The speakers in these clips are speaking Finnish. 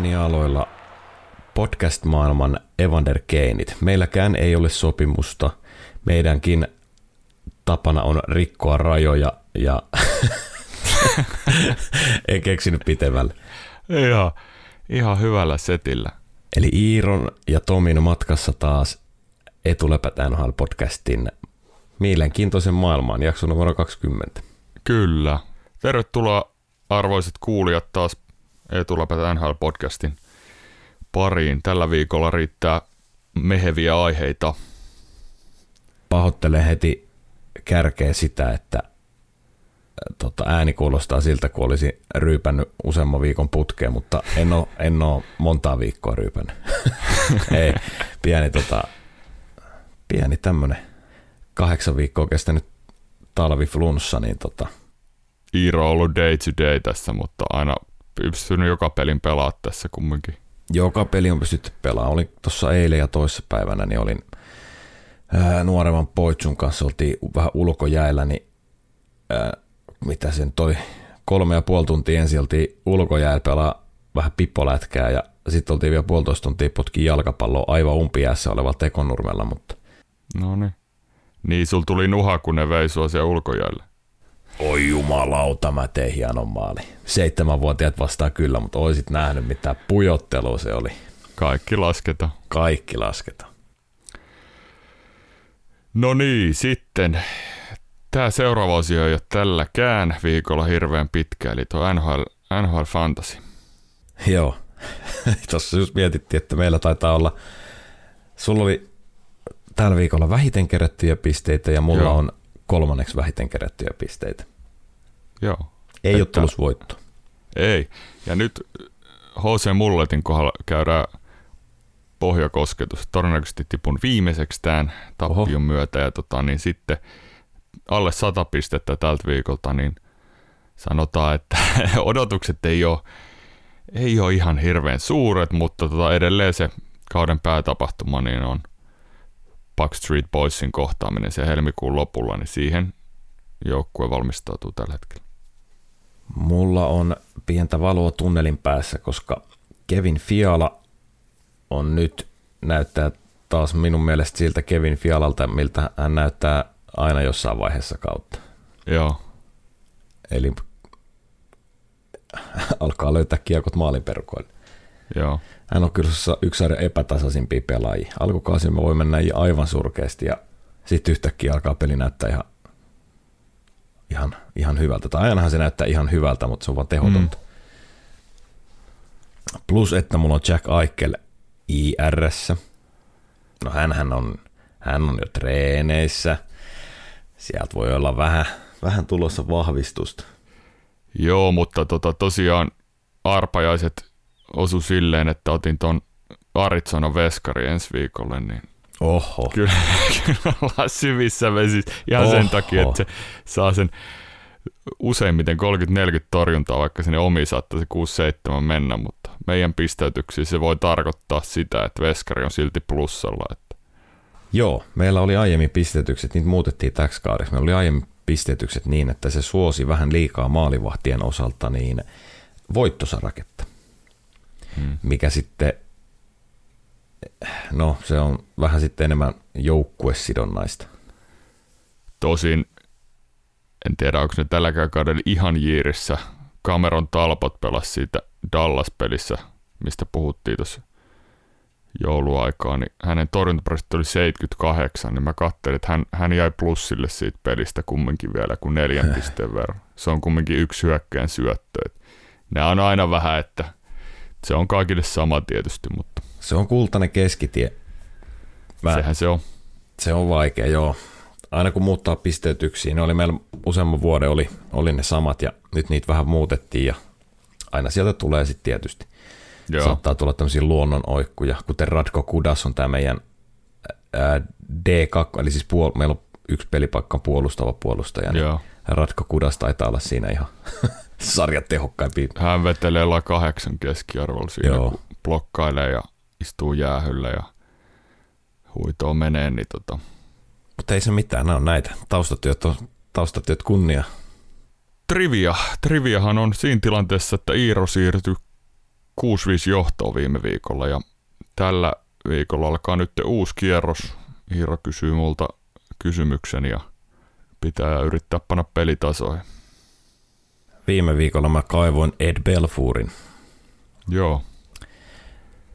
äänialoilla podcast-maailman Evander Keinit. Meilläkään ei ole sopimusta. Meidänkin tapana on rikkoa rajoja ja en keksinyt pitemmälle. Ihan, ihan hyvällä setillä. Eli Iiron ja Tomin matkassa taas Etulepät NHL-podcastin mielenkiintoisen maailmaan, jakso numero 20. Kyllä. Tervetuloa arvoiset kuulijat taas Etulepät NHL-podcastin pariin. Tällä viikolla riittää meheviä aiheita. Pahoittelen heti kärkeä sitä, että tota, ääni kuulostaa siltä, kun olisi ryypännyt useamman viikon putkeen, mutta en ole, en ole montaa viikkoa ryypännyt. Ei, pieni, tota, pieni tämmöinen kahdeksan viikkoa kestänyt talviflunssa, niin tota, Iiro on ollut day to day tässä, mutta aina pystynyt joka pelin pelaa tässä kumminkin. Joka peli on pystytty pelaamaan. Olin tuossa eilen ja toissa päivänä, niin olin ää, nuoremman Poitsun kanssa, oltiin vähän ulkojäällä, niin ää, mitä sen toi kolme ja puoli tuntia ensin oltiin ulkojäällä pelaa vähän pippolätkää ja sitten oltiin vielä puolitoista tuntia potkin jalkapalloa aivan umpiässä olevalla tekonurmella, mutta No niin. Niin, sul tuli nuha, kun ne vei sua siellä ulkojäälle. oi jumalauta, mä tein hienon maali. Seitsemänvuotiaat vastaa kyllä, mutta oisit nähnyt mitä pujottelua se oli. Kaikki lasketaan. Kaikki lasketaan. No niin, sitten. Tämä seuraava osio ei ole tälläkään viikolla hirveän pitkä, eli tuo NHL, NHL Fantasy. Joo. Tuossa just mietittiin, että meillä taitaa olla, sulla oli tällä viikolla vähiten kerättyjä pisteitä ja mulla Joo. on kolmanneksi vähiten kerättyjä pisteitä. Joo. Ei ole Että- tullut voitto. Ei. Ja nyt HC Mulletin kohdalla käydään pohjakosketus. Todennäköisesti tipun viimeiseksi tämän tappion Oho. myötä. Ja tota, niin sitten alle 100 pistettä tältä viikolta, niin sanotaan, että odotukset ei ole, ei ole ihan hirveän suuret, mutta tota, edelleen se kauden päätapahtuma niin on Backstreet Boysin kohtaaminen se helmikuun lopulla, niin siihen joukkue valmistautuu tällä hetkellä. Mulla on pientä valoa tunnelin päässä, koska Kevin Fiala on nyt näyttää taas minun mielestä siltä Kevin Fialalta, miltä hän näyttää aina jossain vaiheessa kautta. Joo, Eli alkaa löytää kiekot maalinperukoille. joo. Hän on kyllä yksi sarjan epätasaisimpia pelaajia. Alkukausi me voi mennä aivan surkeasti ja sitten yhtäkkiä alkaa peli näyttää ihan, ihan, ihan hyvältä. Tai ainahan se näyttää ihan hyvältä, mutta se on vaan tehotonta. Mm. Plus, että mulla on Jack Eichel IRssä. No hänhän on, hän on jo treeneissä. Sieltä voi olla vähän, vähän tulossa vahvistusta. Joo, mutta tota, tosiaan arpajaiset osu silleen, että otin ton Arizona Veskari ensi viikolle, niin Oho. kyllä, kyllä ollaan syvissä vesissä ihan Oho. sen takia, että se saa sen useimmiten 30-40 torjuntaa, vaikka sinne omi saattaisi 6-7 mennä, mutta meidän pisteytyksiin se voi tarkoittaa sitä, että Veskari on silti plussalla. Että Joo, meillä oli aiemmin pistetykset, niitä muutettiin täksi kaudeksi. Meillä oli aiemmin pistetykset niin, että se suosi vähän liikaa maalivahtien osalta niin voittosaraketta, hmm. mikä sitten, no se on vähän sitten enemmän joukkuesidonnaista. Tosin en tiedä, onko ne tälläkään kaudella ihan jiirissä. Cameron Talbot pelasi siitä Dallas-pelissä, mistä puhuttiin tuossa jouluaikaa, niin hänen torjuntaprosentti oli 78, niin mä katselin, että hän, hän jäi plussille siitä pelistä kumminkin vielä kuin neljän pisteen verran. Se on kumminkin yksi hyökkään syöttö. Nämä on aina vähän, että se on kaikille sama tietysti, mutta Se on kultainen keskitie. Mä, sehän se on. se on vaikea, joo. Aina kun muuttaa pisteytyksiin, ne oli meillä useamman vuoden oli, oli ne samat ja nyt niitä vähän muutettiin ja aina sieltä tulee sitten tietysti. Joo. Saattaa tulla tämmöisiä luonnonoikkuja, kuten Radko Kudas on tämä meidän ää, D2, eli siis puol- meillä on yksi pelipaikka puolustava puolustaja, niin Joo. Radko Kudas taitaa olla siinä ihan sarjan tehokkaimpia. Hän vetelee kahdeksan keskiarvolla siinä, Joo. Joo. kun blokkailee ja istuu jäähyllä ja huitoo menee, niin tota, Mutta ei se mitään, nämä on näitä. Taustatyöt on taustatyöt kunnia. trivia. Triviahan on siinä tilanteessa, että Iiro siirtyi 6-5 johtoa viime viikolla ja tällä viikolla alkaa nyt uusi kierros. Hiiro kysyy multa kysymyksen ja pitää yrittää panna pelitasoihin. Viime viikolla mä kaivoin Ed Belfurin. Joo.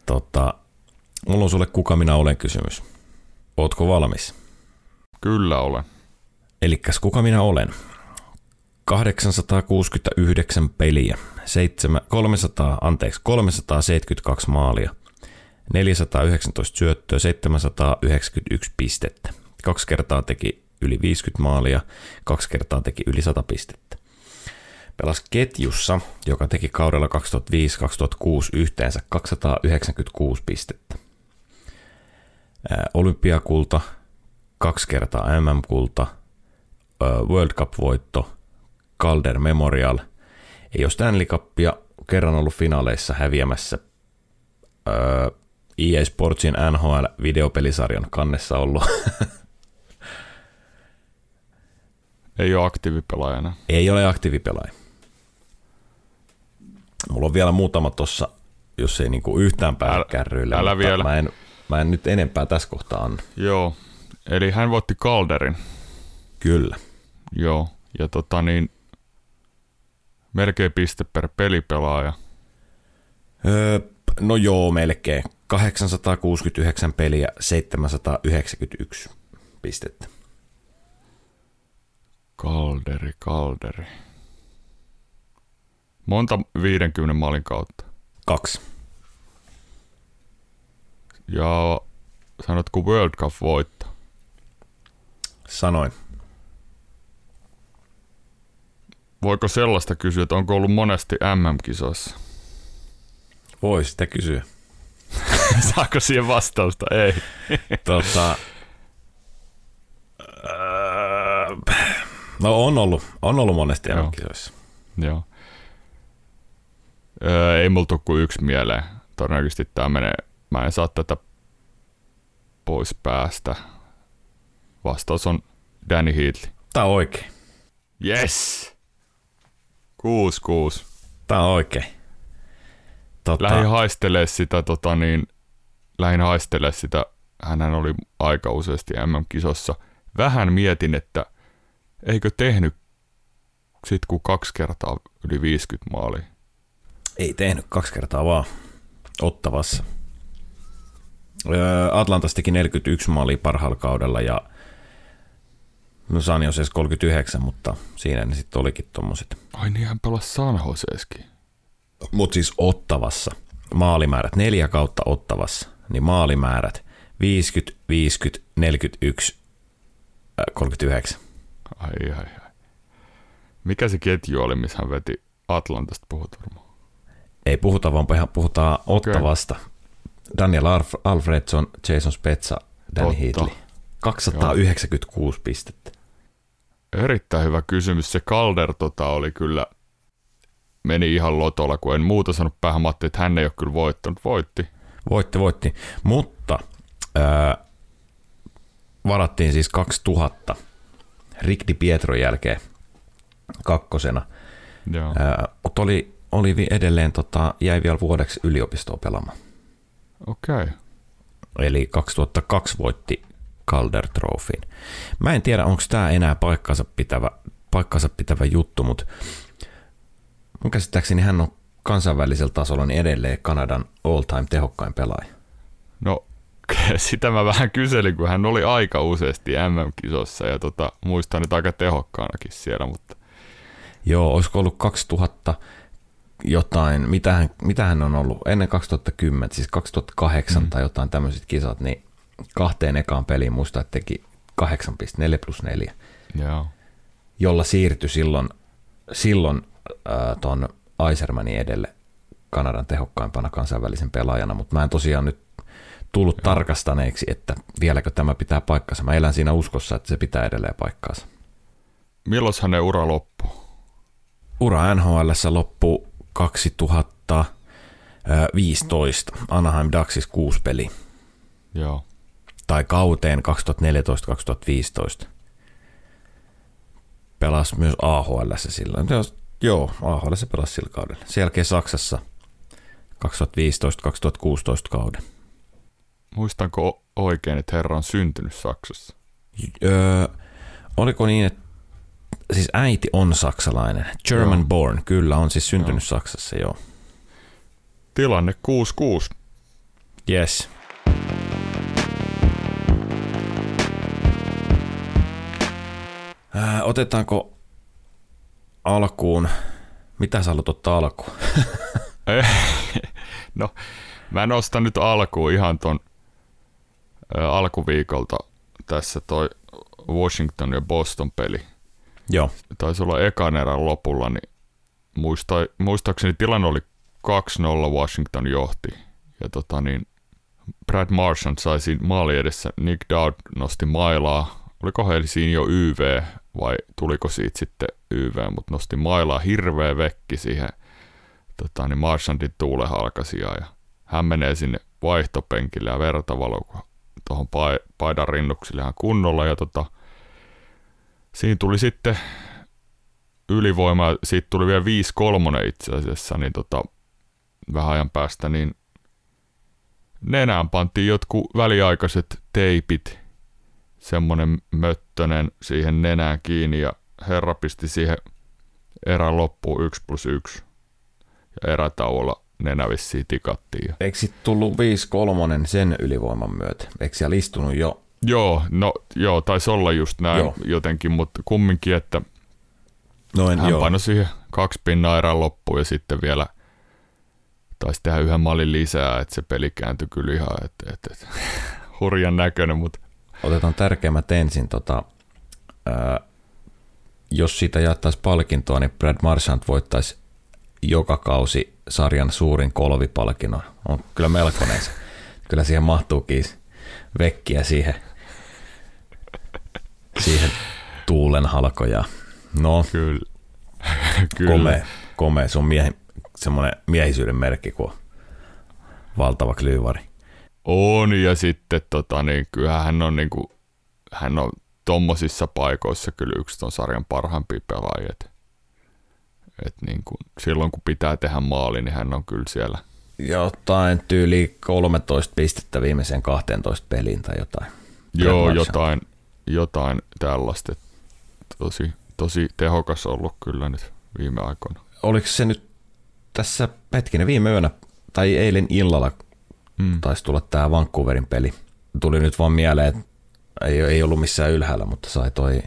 Tota, mulla on sulle kuka minä olen kysymys. Ootko valmis? Kyllä olen. Elikkäs kuka minä olen? 869 peliä, 7, 300, anteeksi, 372 maalia, 419 syöttöä, 791 pistettä. Kaksi kertaa teki yli 50 maalia, kaksi kertaa teki yli 100 pistettä. Pelas ketjussa, joka teki kaudella 2005-2006 yhteensä 296 pistettä. Olympiakulta, kaksi kertaa MM-kulta, World Cup-voitto, Calder Memorial. Ei ole Stanley Cupia kerran ollut finaaleissa häviämässä. EA Sportsin NHL-videopelisarjan kannessa ollut. Ei ole aktiivipelaajana. Ei ole aktiivipelaaja. Mulla on vielä muutama tossa, jos ei niinku yhtään pääse älä, kärryille. Älä vielä. Mä en, mä en nyt enempää tässä kohtaa anna. Joo, eli hän voitti Calderin. Kyllä. Joo, ja tota niin, melkein piste per pelipelaaja. Öö, no joo, melkein. 869 peliä, 791 pistettä. Kalderi, kalderi. Monta 50 maalin kautta? Kaksi. Ja sanotko World Cup voitto? Sanoin. Voiko sellaista kysyä, että onko ollut monesti MM-kisoissa? Voi sitä kysyä. Saako siihen vastausta? Ei. tota, no on ollut, on ollut monesti MM-kisoissa. Joo. Öö, ei mulla kuin yksi mieleen. Todennäköisesti tämä menee, mä en saa tätä pois päästä. Vastaus on Danny Heatley. Tää on oikein. Yes! 6-6. Tää on oikein. Tota... Lähin haistelee sitä, tota niin, lähin haistelee sitä, hän oli aika useasti MM-kisossa. Vähän mietin, että eikö tehnyt sit kun kaksi kertaa yli 50 maalia. Ei tehnyt kaksi kertaa vaan ottavassa. Atlantas teki 41 maalia parhaalla kaudella ja No San Joses 39, mutta siinä ne sitten olikin tommoset. Ai niin, hän pelasi San Joseskin. Mut siis Ottavassa. Maalimäärät neljä kautta Ottavassa. Niin maalimäärät 50, 50, 41, 39. Ai ai ai. Mikä se ketju oli, missä hän veti Atlantasta puhut varmaan? Ei puhuta, vaan puhutaan Ottavasta. Okay. Daniel Alfredson, Jason Spezza, Danny Heatley. 296 Joo. pistettä. Erittäin hyvä kysymys. Se Calder tota, oli kyllä, meni ihan lotolla, kun en muuta sanonut päähän. Mä että hän ei ole kyllä voittanut. Voitti. Voitti, voitti. Mutta ää, varattiin siis 2000 Rick Di Pietron jälkeen kakkosena. Joo. Ää, mutta oli, oli edelleen, tota, jäi vielä vuodeksi yliopistoa pelaamaan. Okei. Okay. Eli 2002 voitti Calder Trophyin. Mä en tiedä, onko tämä enää paikkansa pitävä, paikkansa pitävä juttu, mutta mun käsittääkseni hän on kansainvälisellä tasolla niin edelleen Kanadan all-time tehokkain pelaaja. No sitä mä vähän kyselin, kun hän oli aika useasti MM-kisossa ja tota, muistan nyt aika tehokkaanakin siellä, mutta... Joo, olisiko ollut 2000 jotain, mitä hän, mitä hän on ollut ennen 2010, siis 2008 mm. tai jotain tämmöiset kisat, niin kahteen ekaan peliin muista, että teki 8,4 plus 4, Joo. jolla siirtyi silloin, silloin äh, tuon Aisermanin edelle Kanadan tehokkaimpana kansainvälisen pelaajana, mutta mä en tosiaan nyt tullut Joo. tarkastaneeksi, että vieläkö tämä pitää paikkansa. Mä elän siinä uskossa, että se pitää edelleen paikkaansa. Milloin hänen ura loppui? Ura NHL loppuu 2015. Anaheim Ducksis kuusi peli. Joo tai kauteen 2014-2015. Pelasi myös AHL silloin. Joo, AHL se pelasi sillä kaudella. Sen jälkeen Saksassa 2015-2016 kauden. Muistanko oikein, että herra on syntynyt Saksassa? Öö, oliko niin, että siis äiti on saksalainen. German joo. born, kyllä, on siis syntynyt joo. Saksassa, joo. Tilanne 6-6. Yes. Ää, otetaanko alkuun, mitä sä haluat ottaa alkuun? no, mä nostan nyt alkuun ihan ton ä, alkuviikolta tässä toi Washington ja Boston peli. Joo. Taisi olla ekan erän lopulla, niin muista, muistaakseni tilanne oli 2-0 Washington johti. Ja tota niin, Brad Marchand sai siinä maali edessä, Nick Dowd nosti mailaa, oliko heillä siinä jo YV vai tuliko siitä sitten YV, mutta nosti mailaa hirveä vekki siihen. Tota, niin Marchandin tuulehalkasia ja hän menee sinne vaihtopenkille ja verta tuohon paidan rinnuksille ihan kunnolla. Ja tota, siinä tuli sitten ylivoima, siitä tuli vielä 5-3 itse asiassa, niin tota, vähän ajan päästä, niin nenään pantiin jotkut väliaikaiset teipit, semmonen möttönen siihen nenään kiinni ja herra pisti siihen erän loppuun 1 plus 1 ja erätauolla nenä vissiin tikattiin. Eikö sitten tullut 5-3 sen ylivoiman myötä? Eikö siellä istunut jo? Joo, no joo, taisi olla just näin joo. jotenkin, mutta kumminkin, että Noin, hän joo. painoi siihen kaksi pinnaa erän loppuun ja sitten vielä taisi tehdä yhden mallin lisää, että se peli kääntyi kyllä ihan, että, että, että hurjan näköinen, mutta Otetaan tärkeimmät ensin. Tota, ää, jos siitä jaettaisiin palkintoa, niin Brad Marchand voittaisi joka kausi sarjan suurin kolvipalkinnon. On kyllä melkoinen se. Kyllä siihen mahtuukin vekkiä siihen, siihen tuulen halkoja. No, kyllä. kyllä. Komea, komea. Se on miehi, semmoinen miehisyyden merkki, kuin valtava klyyvari. On, ja sitten tota, niin, kyllä hän on, niin kuin, hän on tommosissa paikoissa kyllä yksi ton sarjan parhaimpia pelaajia. Et, et niin kuin, silloin kun pitää tehdä maali, niin hän on kyllä siellä. Jotain tyyli 13 pistettä viimeiseen 12 peliin tai jotain. Joo, jotain, jotain tällaista. Tosi, tosi tehokas ollut kyllä nyt viime aikoina. Oliko se nyt tässä hetkinen viime yönä tai eilen illalla mm. taisi tulla tämä Vancouverin peli. Tuli nyt vaan mieleen, että ei, ei ollut missään ylhäällä, mutta sai toi,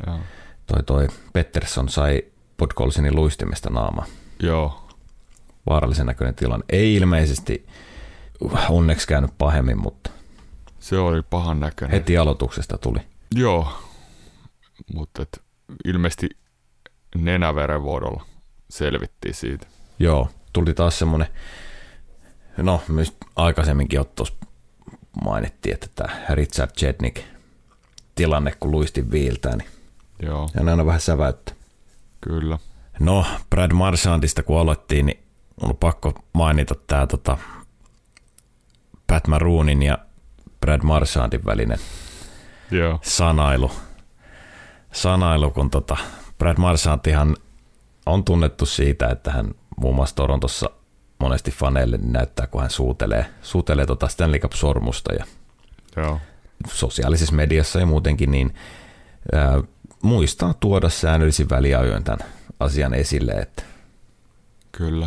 toi, toi Pettersson sai Podkolsinin luistimesta naama. Joo. Vaarallisen näköinen tilanne. Ei ilmeisesti onneksi käynyt pahemmin, mutta... Se oli pahan näköinen. Heti aloituksesta tuli. Joo, mutta ilmeisesti nenäverenvuodolla selvittiin siitä. Joo, tuli taas semmoinen no myös aikaisemminkin tuossa mainittiin, että tämä Richard Chetnik tilanne, kun luistin viiltää, niin Joo. ja aina vähän säväyttä. Kyllä. No, Brad Marchandista kun aloittiin, niin on pakko mainita tämä tota, Pat Maroonin ja Brad Marchandin välinen Joo. sanailu. Sanailu, kun tota, Brad Marchandihan on tunnettu siitä, että hän muun muassa Torontossa monesti faneille niin näyttää, kun hän suutelee, suutelee tota Stanley Cup-sormusta ja Joo. sosiaalisessa mediassa ja muutenkin, niin ää, muistaa tuoda säännöllisin väliajoin tämän asian esille, että Kyllä.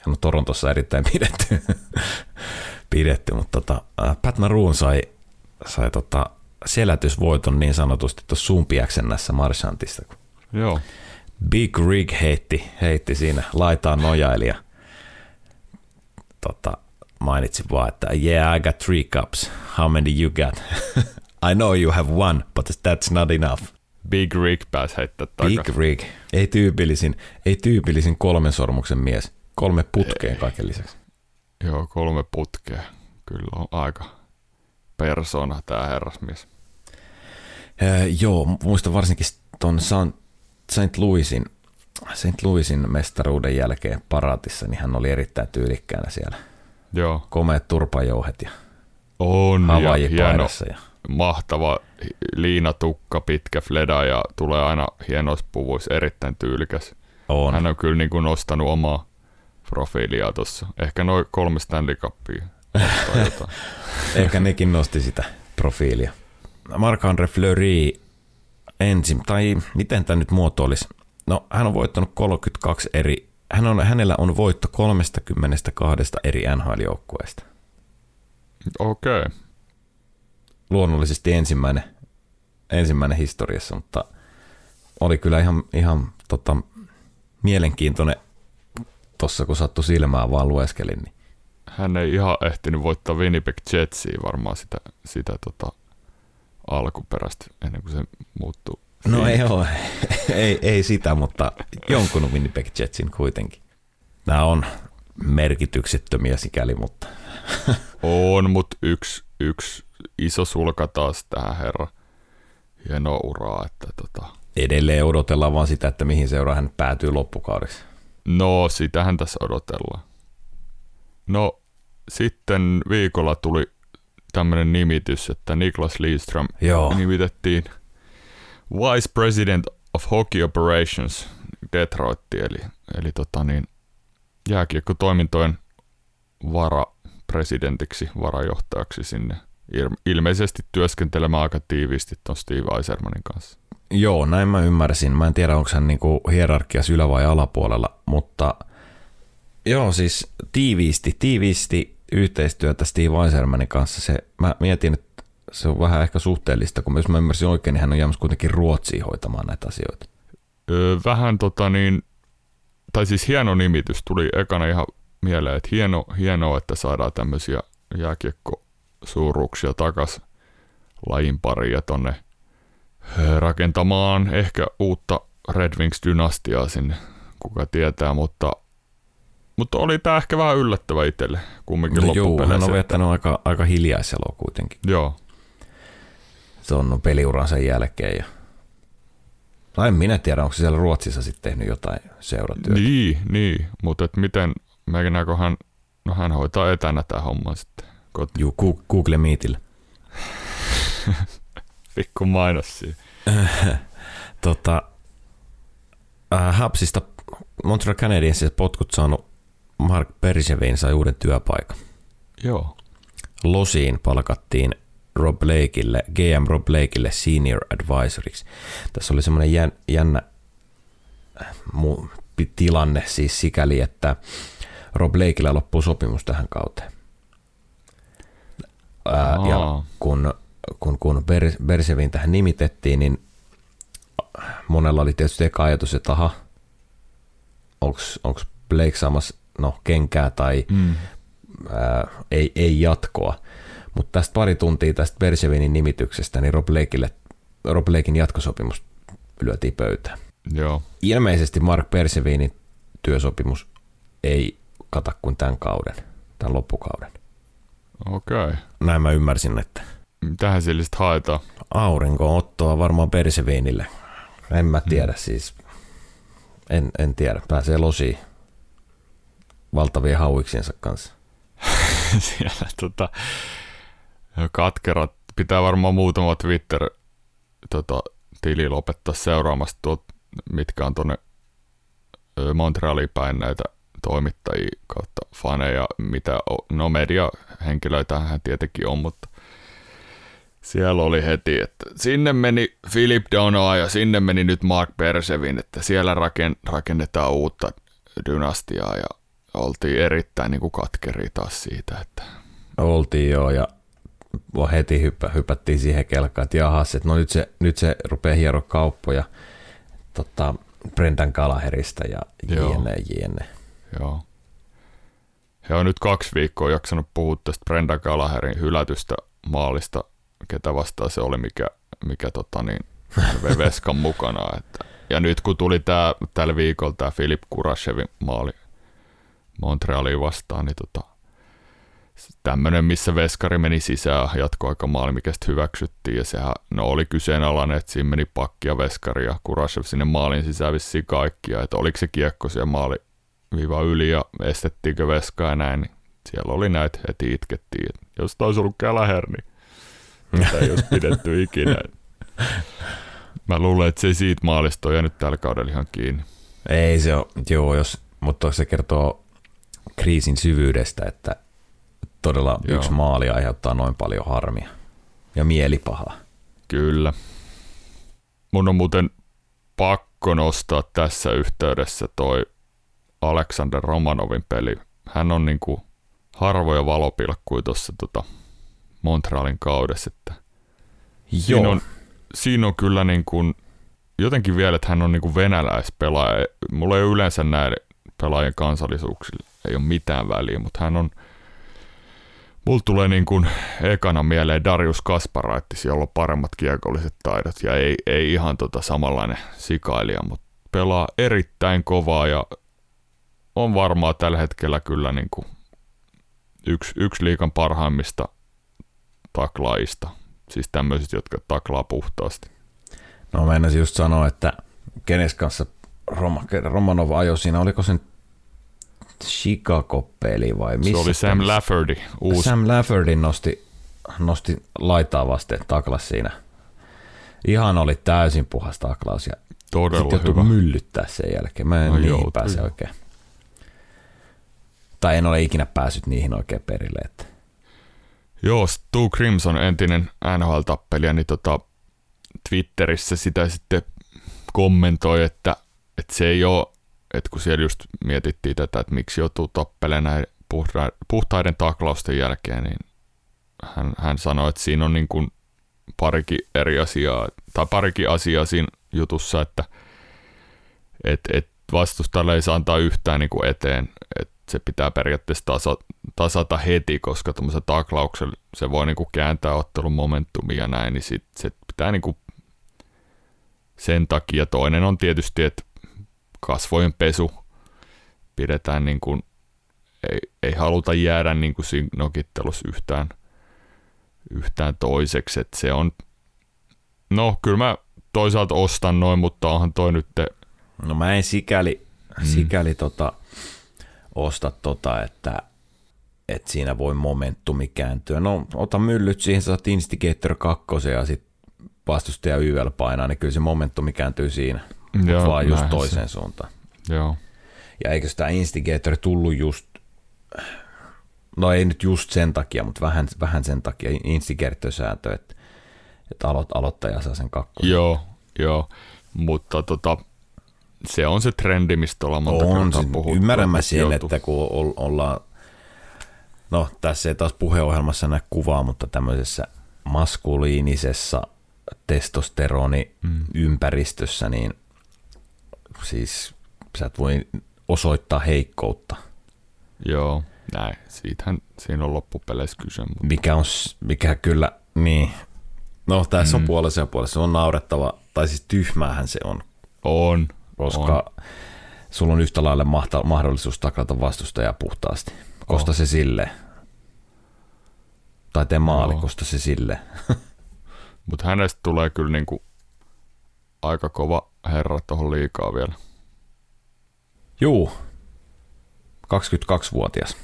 Hän on Torontossa erittäin pidetty, pidetty mutta tota, Pat Maroon sai, sai tota selätysvoiton niin sanotusti tuossa Sumpiäksennässä Marchantista. Joo. Big Rig heitti, heitti siinä laitaan nojailija – tota, mainitsin vaan, että yeah, I got three cups. How many you got? I know you have one, but that's not enough. Big Rig pääsi heittää takas. Big Rig. Ei tyypillisin, ei tyypillisin kolmen sormuksen mies. Kolme putkeen kaiken lisäksi. Joo, kolme putkea. Kyllä on aika persona tämä herrasmies. Äh, joo, muistan varsinkin tuon St. Louisin St. Louisin mestaruuden jälkeen Paratissa, niin hän oli erittäin tyylikkäänä siellä. Joo. Komeet turpajouhet ja on ja hieno, ja... mahtava liinatukka, pitkä fleda ja tulee aina hienoissa puvuissa erittäin tyylikäs. On. Hän on kyllä niin kuin nostanut omaa, profiilia tuossa. Ehkä noin kolme Stanley Cupia. Ehkä nekin nosti sitä profiilia. Marc-André Fleury ensin, tai miten tämä nyt muotoilisi? No, hän on voittanut 32 eri, hän on, hänellä on voitto 32 eri NHL-joukkueesta. Okei. Okay. Luonnollisesti ensimmäinen, ensimmäinen historiassa, mutta oli kyllä ihan, ihan tota, mielenkiintoinen tuossa, kun sattui silmään vaan lueskelin. Niin. Hän ei ihan ehtinyt voittaa Winnipeg Jetsiä varmaan sitä, sitä tota, alkuperäistä ennen kuin se muuttui. No ei ole, ei, ei sitä, mutta jonkun Winnipeg Jetsin kuitenkin. Nämä on merkityksettömiä sikäli, mutta... On, mutta yksi, yksi iso sulka taas tähän herra. Hienoa uraa, että tota... Edelleen odotellaan vaan sitä, että mihin seuraa hän päätyy loppukaudeksi. No, sitähän tässä odotellaan. No, sitten viikolla tuli tämmöinen nimitys, että Niklas Lidström Joo. nimitettiin Vice President of Hockey Operations Detroitti, eli, eli tota niin, jääkiekkotoimintojen varapresidentiksi, varajohtajaksi sinne ilmeisesti työskentelemään aika tiiviisti tuon Steve Eisermanin kanssa. Joo, näin mä ymmärsin. Mä en tiedä, onko hän niinku hierarkias ylä- vai alapuolella, mutta joo, siis tiiviisti, tiiviisti yhteistyötä Steve Eisermanin kanssa. Se, mä mietin, että se on vähän ehkä suhteellista, kun jos mä ymmärsin oikein, niin hän on jäämässä kuitenkin Ruotsiin hoitamaan näitä asioita. Öö, vähän tota niin, tai siis hieno nimitys tuli ekana ihan mieleen, että hieno, hienoa, että saadaan tämmöisiä jääkiekkosuuruuksia takas lajin pariin ja tonne rakentamaan ehkä uutta Red Wings-dynastiaa sinne, kuka tietää, mutta mutta oli tämä ehkä vähän yllättävä itselle kumminkin no Joo, hän on viettänyt aika, aika hiljaiselo kuitenkin. Joo. Se on peliuransa jälkeen. Ja... Tai en minä tiedä, onko se siellä Ruotsissa sitten tehnyt jotain seuratyötä. Niin, niin. mutta et miten, kun hän, no hän hoitaa etänä tämä homma sitten. Kotiin. Juu, Google Meetillä. Pikku mainos siinä. tota, äh, Hapsista Montreal Canadiensissa potkut saanut Mark Persevin sai uuden työpaikan. Joo. Losiin palkattiin Rob Blakeille, GM Rob Blakeille senior advisoriksi. Tässä oli semmoinen jän, jännä äh, tilanne siis sikäli, että Rob Blakeille loppuu sopimus tähän kauteen. Ää, ja kun, kun, kun Bersevin tähän nimitettiin, niin monella oli tietysti eka ajatus, että aha, onko Blake saamassa no, kenkää tai mm. ää, ei, ei jatkoa. Mutta tästä pari tuntia tästä Bersevinin nimityksestä, niin Rob, Lakeille, Rob Lakein jatkosopimus lyötiin pöytään. Joo. Ilmeisesti Mark Persevinin työsopimus ei kata kuin tämän kauden, tämän loppukauden. Okei. Okay. Näin mä ymmärsin, että... Mitähän sillä haetaan? Aurinko-ottoa varmaan Perseviinille. En mä tiedä hmm. siis. En, en tiedä. Pääsee losiin valtavien hauiksiensa kanssa. Siellä tota, katkerat. Pitää varmaan muutama Twitter tota, tili lopettaa seuraamasta tuot, mitkä on tuonne Montrealiin päin näitä toimittajia kautta faneja, mitä no mediahenkilöitä hän tietenkin on, mutta siellä oli heti, että sinne meni Philip Donoa ja sinne meni nyt Mark Persevin, että siellä rakennetaan uutta dynastiaa ja oltiin erittäin niin kuin katkeri taas siitä. Että... Oltiin joo ja heti hyppä, hypättiin siihen kelkaan, että jahas, että no nyt se, nyt se rupeaa hiero kauppoja tota, Brendan Kalaherista ja jne, jne. Joo. He on nyt kaksi viikkoa jaksanut puhua tästä Brendan Gallagherin hylätystä maalista, ketä vastaan se oli, mikä, mikä tota niin, Veskan mukana. Että. Ja nyt kun tuli tää, tällä viikolla tämä Filip Kurashevin maali Montrealiin vastaan, niin tota, tämmöinen, missä veskari meni sisään jatkoaikamaali, mikä sitten hyväksyttiin, ja sehän no, oli kyseenalainen, että siinä meni pakki ja veskari ja Kurashev sinne maalin sisään vissiin kaikkia, että oliko se kiekko siellä maali viiva yli ja estettiinkö veskaa ja näin, niin siellä oli näitä heti itkettiin, että jos taisi ollut Käläher, niin mitä ei olisi pidetty ikinä. Mä luulen, että se ei siitä maalista on jäänyt tällä kaudella ihan kiinni. Ei se ole, joo, jos, mutta se kertoo kriisin syvyydestä, että todella Joo. yksi maali aiheuttaa noin paljon harmia ja mielipahaa. Kyllä. Mun on muuten pakko nostaa tässä yhteydessä toi Alexander Romanovin peli. Hän on niinku harvoja valopilkkuja tuossa tota Montrealin kaudessa, että Siinä on, siinä on kyllä niin kuin, jotenkin vielä, että hän on niin kuin venäläispelaaja. Mulla ei ole yleensä näiden pelaajien kansallisuuksilla, ei ole mitään väliä, mutta hän on, mulla tulee niin kuin ekana mieleen Darius Kasparaitis, jolla on paremmat kiekolliset taidot ja ei, ei ihan tota samanlainen sikailija, mutta pelaa erittäin kovaa ja on varmaan tällä hetkellä kyllä niin kuin yksi, yksi liikan parhaimmista taklaajista Siis tämmöisistä, jotka taklaa puhtaasti. No mä just sanoa, että kenes kanssa Roma, Romanov ajoi siinä, oliko se Chicago-peli vai missä? Se oli Sam? Lafferty. Uusi. Sam Lafferty nosti, nosti laitaa vasten taklas siinä. Ihan oli täysin puhas taklaus ja Todella sitten hyvä. myllyttää sen jälkeen. Mä en no niihin pääse oikein. Tai en ole ikinä päässyt niihin oikein perille. Että Joo, Stu Crimson, entinen NHL-tappelija, niin tota, Twitterissä sitä sitten kommentoi, että, että se ei ole, että kun siellä just mietittiin tätä, että miksi joutuu tappelemaan näin puhtaiden taklausten jälkeen, niin hän, hän sanoi, että siinä on niin kuin parikin eri asiaa, tai parikin asiaa siinä jutussa, että et, et vastustajalle ei saa antaa yhtään niin kuin eteen, että se pitää periaatteessa tasa, tasata heti, koska tuommoisen taklauksella se voi niinku kääntää ottelun momentumia ja näin, niin sit se pitää niinku sen takia. Toinen on tietysti, että kasvojen pesu pidetään niin kuin, ei, ei haluta jäädä niin kuin siinä nokittelussa yhtään, yhtään toiseksi, että se on, no kyllä mä toisaalta ostan noin, mutta onhan toi nyt te... No mä en sikäli, mm. sikäli tota, osta tota, että, että siinä voi momentumi kääntyä. No ota myllyt siihen, saat Instigator 2 ja sitten vastustaja YL painaa, niin kyllä se momentumi kääntyy siinä, Joo, vaan just toiseen se. suuntaan. Joo. Ja eikö sitä Instigator tullut just, no ei nyt just sen takia, mutta vähän, vähän sen takia Instigator-sääntö, että, että aloit, aloittaja saa sen kakkosen. Joo, joo, mutta tota, se on se trendi, mistä ollaan monta on, kertaa puhuttu. Ymmärrän mä sen, että kun ollaan, no tässä ei taas puheohjelmassa näe kuvaa, mutta tämmöisessä maskuliinisessa testosteroni mm. ympäristössä, niin siis sä et voi osoittaa heikkoutta. Joo, näin. Siitähän siinä on loppupeleissä kyse. Mutta... Mikä, on, mikä kyllä, niin, no tässä mm. on puolessa ja puolessa, se on naurettava, tai siis tyhmäähän se on. On, koska on. sulla on yhtä lailla mahta, mahdollisuus taklata vastustajaa puhtaasti. Kosta oh. se sille. Tai tee maali, oh. kosta se sille. Mutta hänestä tulee kyllä niinku aika kova herra tuohon liikaa vielä. Juu, 22-vuotias.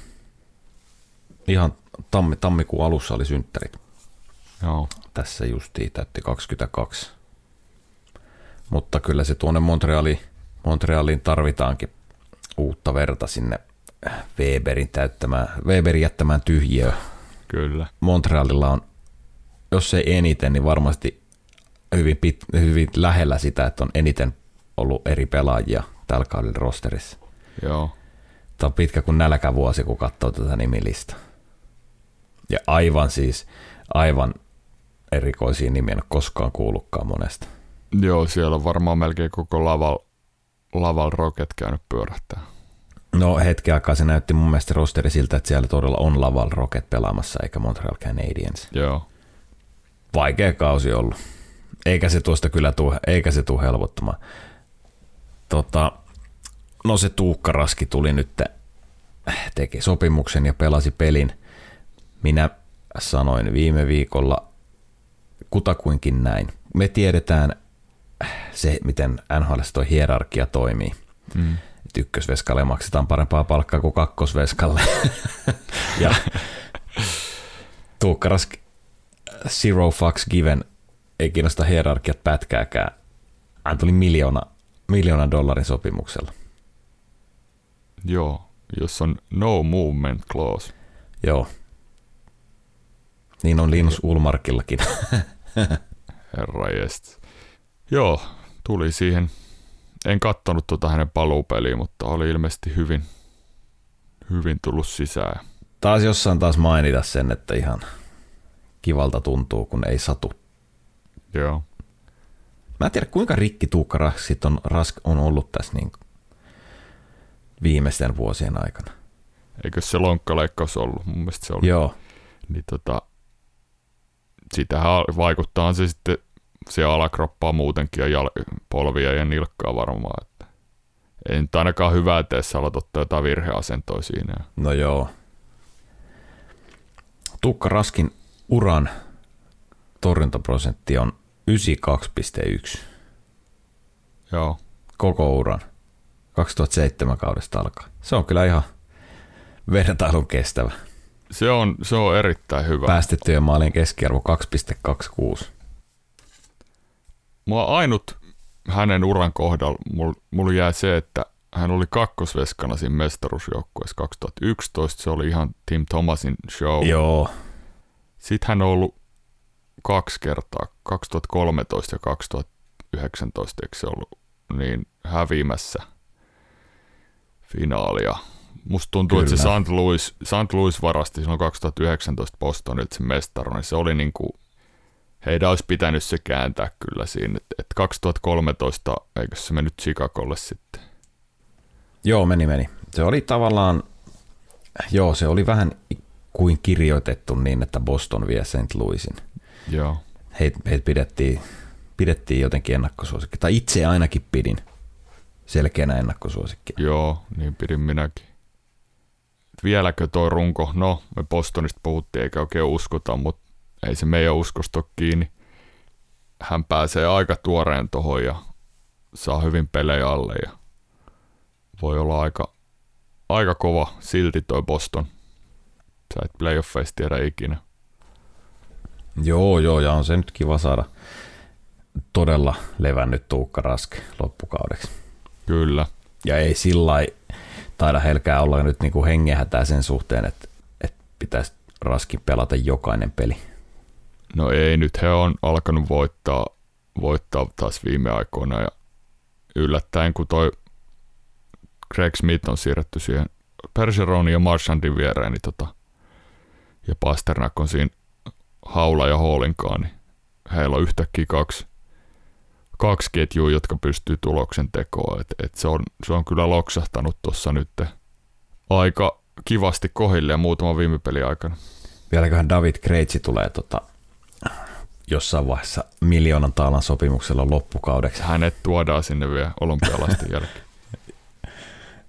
Ihan tammi, tammikuun alussa oli synttärit. Joo. Tässä justiin täytti 22. Mutta kyllä se tuonne Montreali, Montrealiin tarvitaankin uutta verta sinne Weberin täyttämään, Weberin jättämään tyhjiöön. Kyllä. Montrealilla on, jos ei eniten, niin varmasti hyvin, pit, hyvin lähellä sitä, että on eniten ollut eri pelaajia tällä kaudella rosterissa. Joo. Tämä on pitkä kuin nälkävuosi, kun katsoo tätä nimilistä. Ja aivan siis, aivan erikoisia nimiä en ole koskaan kuullutkaan monesta. Joo, siellä on varmaan melkein koko Laval, Laval Rocket käynyt pyörähtää. No hetken aikaa se näytti mun mielestä rosteri siltä, että siellä todella on Laval Rocket pelaamassa, eikä Montreal Canadiens. Joo. Vaikea kausi ollut. Eikä se tuosta kyllä tule, eikä se tule helpottamaan. Tota, no se Tuukka Raski tuli nyt, teki sopimuksen ja pelasi pelin. Minä sanoin viime viikolla kutakuinkin näin. Me tiedetään se, miten NHL toi hierarkia toimii. Mm. Että ykkösveskalle maksetaan parempaa palkkaa kuin kakkosveskalle. ja Tuukkaras zero fucks given, ei kiinnosta hierarkiat pätkääkään. Hän tuli miljoona, miljoona dollarin sopimuksella. Joo, jos on no movement clause. Joo. Niin on Linus Ulmarkillakin. Herra jest. Joo, tuli siihen. En kattonut tuota hänen paluupeliä, mutta oli ilmeisesti hyvin, hyvin tullut sisään. Taas jossain taas mainita sen, että ihan kivalta tuntuu, kun ei satu. Joo. Mä en tiedä, kuinka rikki Tuukka Rask on, Rask on ollut tässä niin viimeisten vuosien aikana. Eikö se lonkkaleikkaus ollut? Mun mielestä se oli. Joo. Niin tota, sitähän vaikuttaa se sitten se alakroppaa muutenkin ja jal- polvia ja nilkkaa varmaan. Että ei nyt ainakaan hyvää tee, sä alat ottaa jotain virheasentoja siinä. No joo. Tuukka Raskin uran torjuntaprosentti on 92,1 Joo. koko uran 2007 kaudesta alkaa. Se on kyllä ihan vertailun kestävä. Se on, se on erittäin hyvä. Päästettyjen maalien keskiarvo 2,26. Mua ainut hänen uran kohdalla, mulla mul jää se, että hän oli kakkosveskana siinä mestaruusjoukkueessa 2011. Se oli ihan Tim Thomasin show. Joo. Sitten hän on ollut kaksi kertaa, 2013 ja 2019, eikö se ollut niin hävimässä finaalia. Musta tuntuu, Kyllä. että se St. Louis, St. Louis varasti silloin 2019 Bostonilta sen mestaron, niin se oli niin kuin, heidän olisi pitänyt se kääntää kyllä siinä, että et 2013, eikö se mennyt Chicagolle sitten? Joo, meni, meni. Se oli tavallaan, joo, se oli vähän kuin kirjoitettu niin, että Boston vie St. Louisin. Joo. Heitä heit pidettiin, pidettiin jotenkin ennakkosuosikki, tai itse ainakin pidin selkeänä ennakkosuosikki. Joo, niin pidin minäkin. Vieläkö toi runko, no me Bostonista puhuttiin eikä oikein uskota, mutta ei se meidän uskosta ole kiinni. Hän pääsee aika tuoreen tohon ja saa hyvin pelejä alle ja voi olla aika, aika kova silti toi Boston. Sä et playoffeista tiedä ikinä. Joo, joo, ja on se nyt kiva saada todella levännyt Tuukka Rask loppukaudeksi. Kyllä. Ja ei sillä taida helkää olla nyt niinku hengehätää sen suhteen, että, että pitäisi Raskin pelata jokainen peli. No ei, nyt he on alkanut voittaa, voittaa taas viime aikoina ja yllättäen kun toi Greg Smith on siirretty siihen Perseronin ja Marchandin viereen niin tota, ja Pasternak on siinä Haula ja Hallinkaan, niin heillä on yhtäkkiä kaksi, kaksi ketjua, jotka pystyy tuloksen tekoon. Et, et se, on, se on kyllä loksahtanut tuossa nyt aika kivasti kohille ja muutama viime peli aikana. Vieläköhän David Kreitsi tulee tota, jossain vaiheessa miljoonan taalan sopimuksella loppukaudeksi. Hänet tuodaan sinne vielä olympialaisten jälkeen.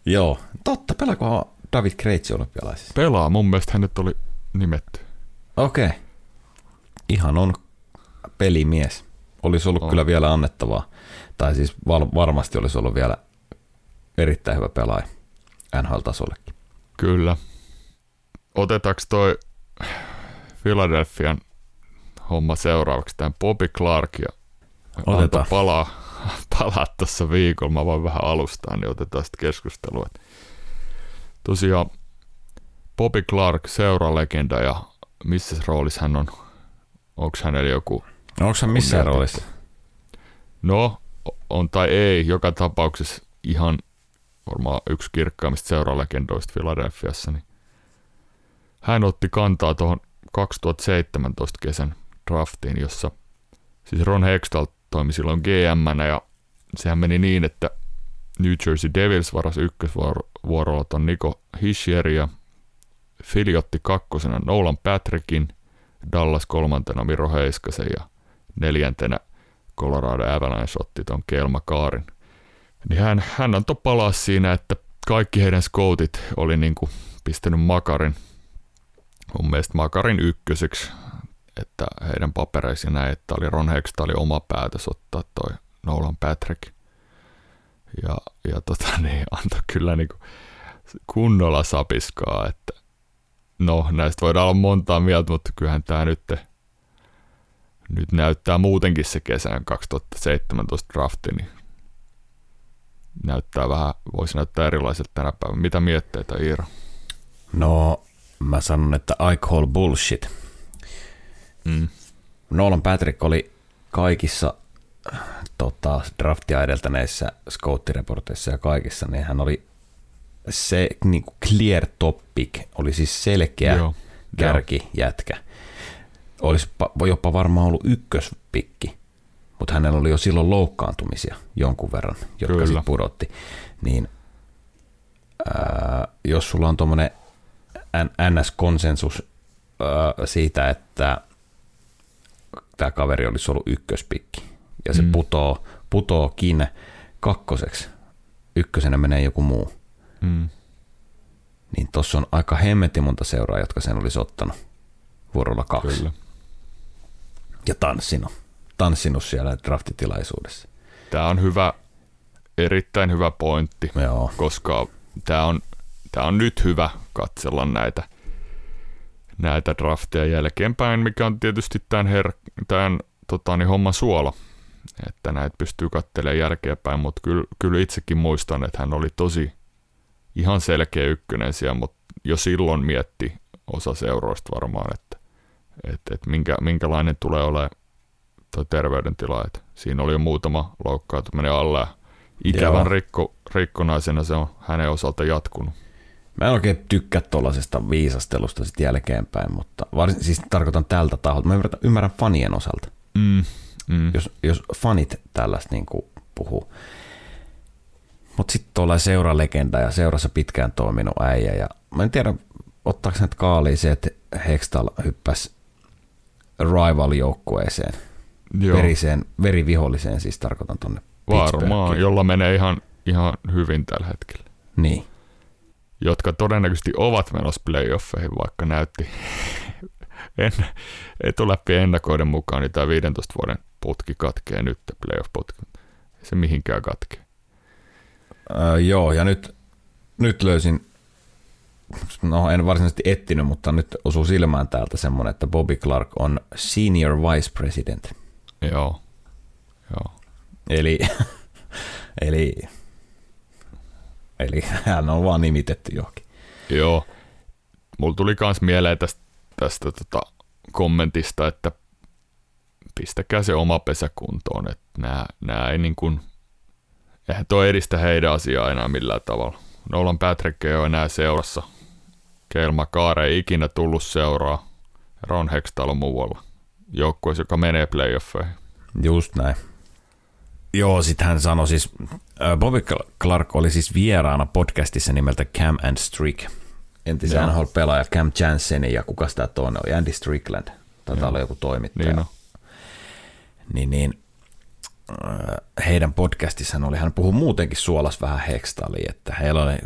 Joo, totta. Pelaako David Kreitsi olympialaisissa? Pelaa, mun mielestä hänet oli nimetty. Okei. Okay. Ihan on pelimies. Olisi ollut On. kyllä vielä annettavaa. Tai siis val- varmasti olisi ollut vielä erittäin hyvä pelaaja NHL-tasollekin. Kyllä. Otetaanko toi Philadelphian homma seuraavaksi tämän Bobby Clark ja Otetaan. palaa, palaa tuossa viikolla. Mä voin vähän alustaa, niin otetaan sitten keskustelua. Tosiaan Bobby Clark, seuralegenda ja missä roolissa hän on? Onko hänellä joku Onko hän missään roolissa? No, on tai ei. Joka tapauksessa ihan varmaan yksi kirkkaimmista seuralegendoista Philadelphiassa. Niin hän otti kantaa tuohon 2017 kesän draftiin, jossa siis Ron Hextall toimi silloin gm ja sehän meni niin, että New Jersey Devils varasi ykkösvuorolla ton Nico Hischier ja Philly otti kakkosena Nolan Patrickin, Dallas kolmantena Miro Heiskasen ja neljäntenä Colorado Avalanche otti ton Kelma Kaarin. Niin hän, hän antoi palaa siinä, että kaikki heidän scoutit oli niinku pistänyt Makarin, mun mielestä Makarin ykköseksi, että heidän papereissa näin, että oli Ron Hextallin oma päätös ottaa toi Nolan Patrick. Ja, ja tota niin, antoi kyllä niinku kunnolla sapiskaa, että no näistä voidaan olla montaa mieltä, mutta kyllähän tämä nyt, nyt näyttää muutenkin se kesän 2017 drafti, niin näyttää vähän, voisi näyttää erilaiselta tänä päivänä. Mitä mietteitä Iiro? No, mä sanon, että I call bullshit. Mm. Nolan Patrick oli kaikissa tota, draftia edeltäneissä scouttireporteissa ja kaikissa, niin hän oli se niin kuin clear topic, oli siis selkeä Joo. kärkijätkä. Olisi pa- jopa varmaan ollut ykköspikki, mutta hänellä oli jo silloin loukkaantumisia jonkun verran, jotka sitten pudotti. Niin ää, jos sulla on tuommoinen NS-konsensus ää, siitä, että tämä kaveri olisi ollut ykköspikki, ja se mm. putoo, putookin kakkoseksi, ykkösenä menee joku muu, Mm. niin tuossa on aika hemmetin monta seuraa, jotka sen olisi ottanut vuorolla kaksi. Kyllä. Ja tanssinut, tanssinut siellä draftitilaisuudessa. Tämä on hyvä, erittäin hyvä pointti, Joo, koska tämä on, tämä on nyt hyvä katsella näitä, näitä drafteja jälkeenpäin, mikä on tietysti tämän, her, tämän tota, niin homman suola, että näitä pystyy katselemaan jälkeenpäin, mutta kyllä, kyllä itsekin muistan, että hän oli tosi ihan selkeä ykkönen siellä, mutta jo silloin mietti osa seuroista varmaan, että, että, että minkä, minkälainen tulee olemaan tuo terveydentila. Että siinä oli jo muutama loukkaantuminen alla ja ikävän rikko, rikkonaisena se on hänen osalta jatkunut. Mä en oikein tykkää tuollaisesta viisastelusta sitten jälkeenpäin, mutta varsin, siis tarkoitan tältä taholta. Mä ymmärrän, ymmärrän fanien osalta. Mm, mm. jos, jos fanit tällaista niin puhuu. Mutta sitten tuolla seuralegenda ja seurassa pitkään toiminut äijä. Ja mä en tiedä, ottaako näitä kaaliin se, että Hextall hyppäsi rival-joukkueeseen. Joo, Veriseen, veriviholliseen siis tarkoitan tonne varmaan, jolla menee ihan, ihan hyvin tällä hetkellä. Niin. Jotka todennäköisesti ovat menossa playoffeihin, vaikka näytti en, etuläppi ennakoiden mukaan, niin tämä 15 vuoden putki katkee nyt, playoff-putki. Se mihinkään katkee. Öö, joo, ja nyt, nyt löysin, no en varsinaisesti etsinyt, mutta nyt osuu silmään täältä semmoinen, että Bobby Clark on senior vice president. Joo, joo. Eli, eli, eli hän on vaan nimitetty johonkin. Joo. Mulla tuli kans mieleen tästä, tästä tota kommentista, että pistäkää se oma pesä kuntoon, että nää, nää ei niin kuin, eihän toi edistä heidän asiaa enää millään tavalla. Nolan Patrick ei ole enää seurassa. Kelma Kaare ei ikinä tullut seuraa. Ron Hextall on muualla. Joukkueessa, joka menee playoffeihin. Just näin. Joo, sitten hän sanoi siis, äh, Bobby Clark oli siis vieraana podcastissa nimeltä Cam and Strick. Entisen. NHL-pelaaja Cam Jansen ja kuka sitä toinen oli, Andy Strickland. Joo. olla joku toimittaja. Niin on. niin, niin heidän podcastissaan oli, hän puhui muutenkin suolas vähän Hextalliin, että, heillä oli,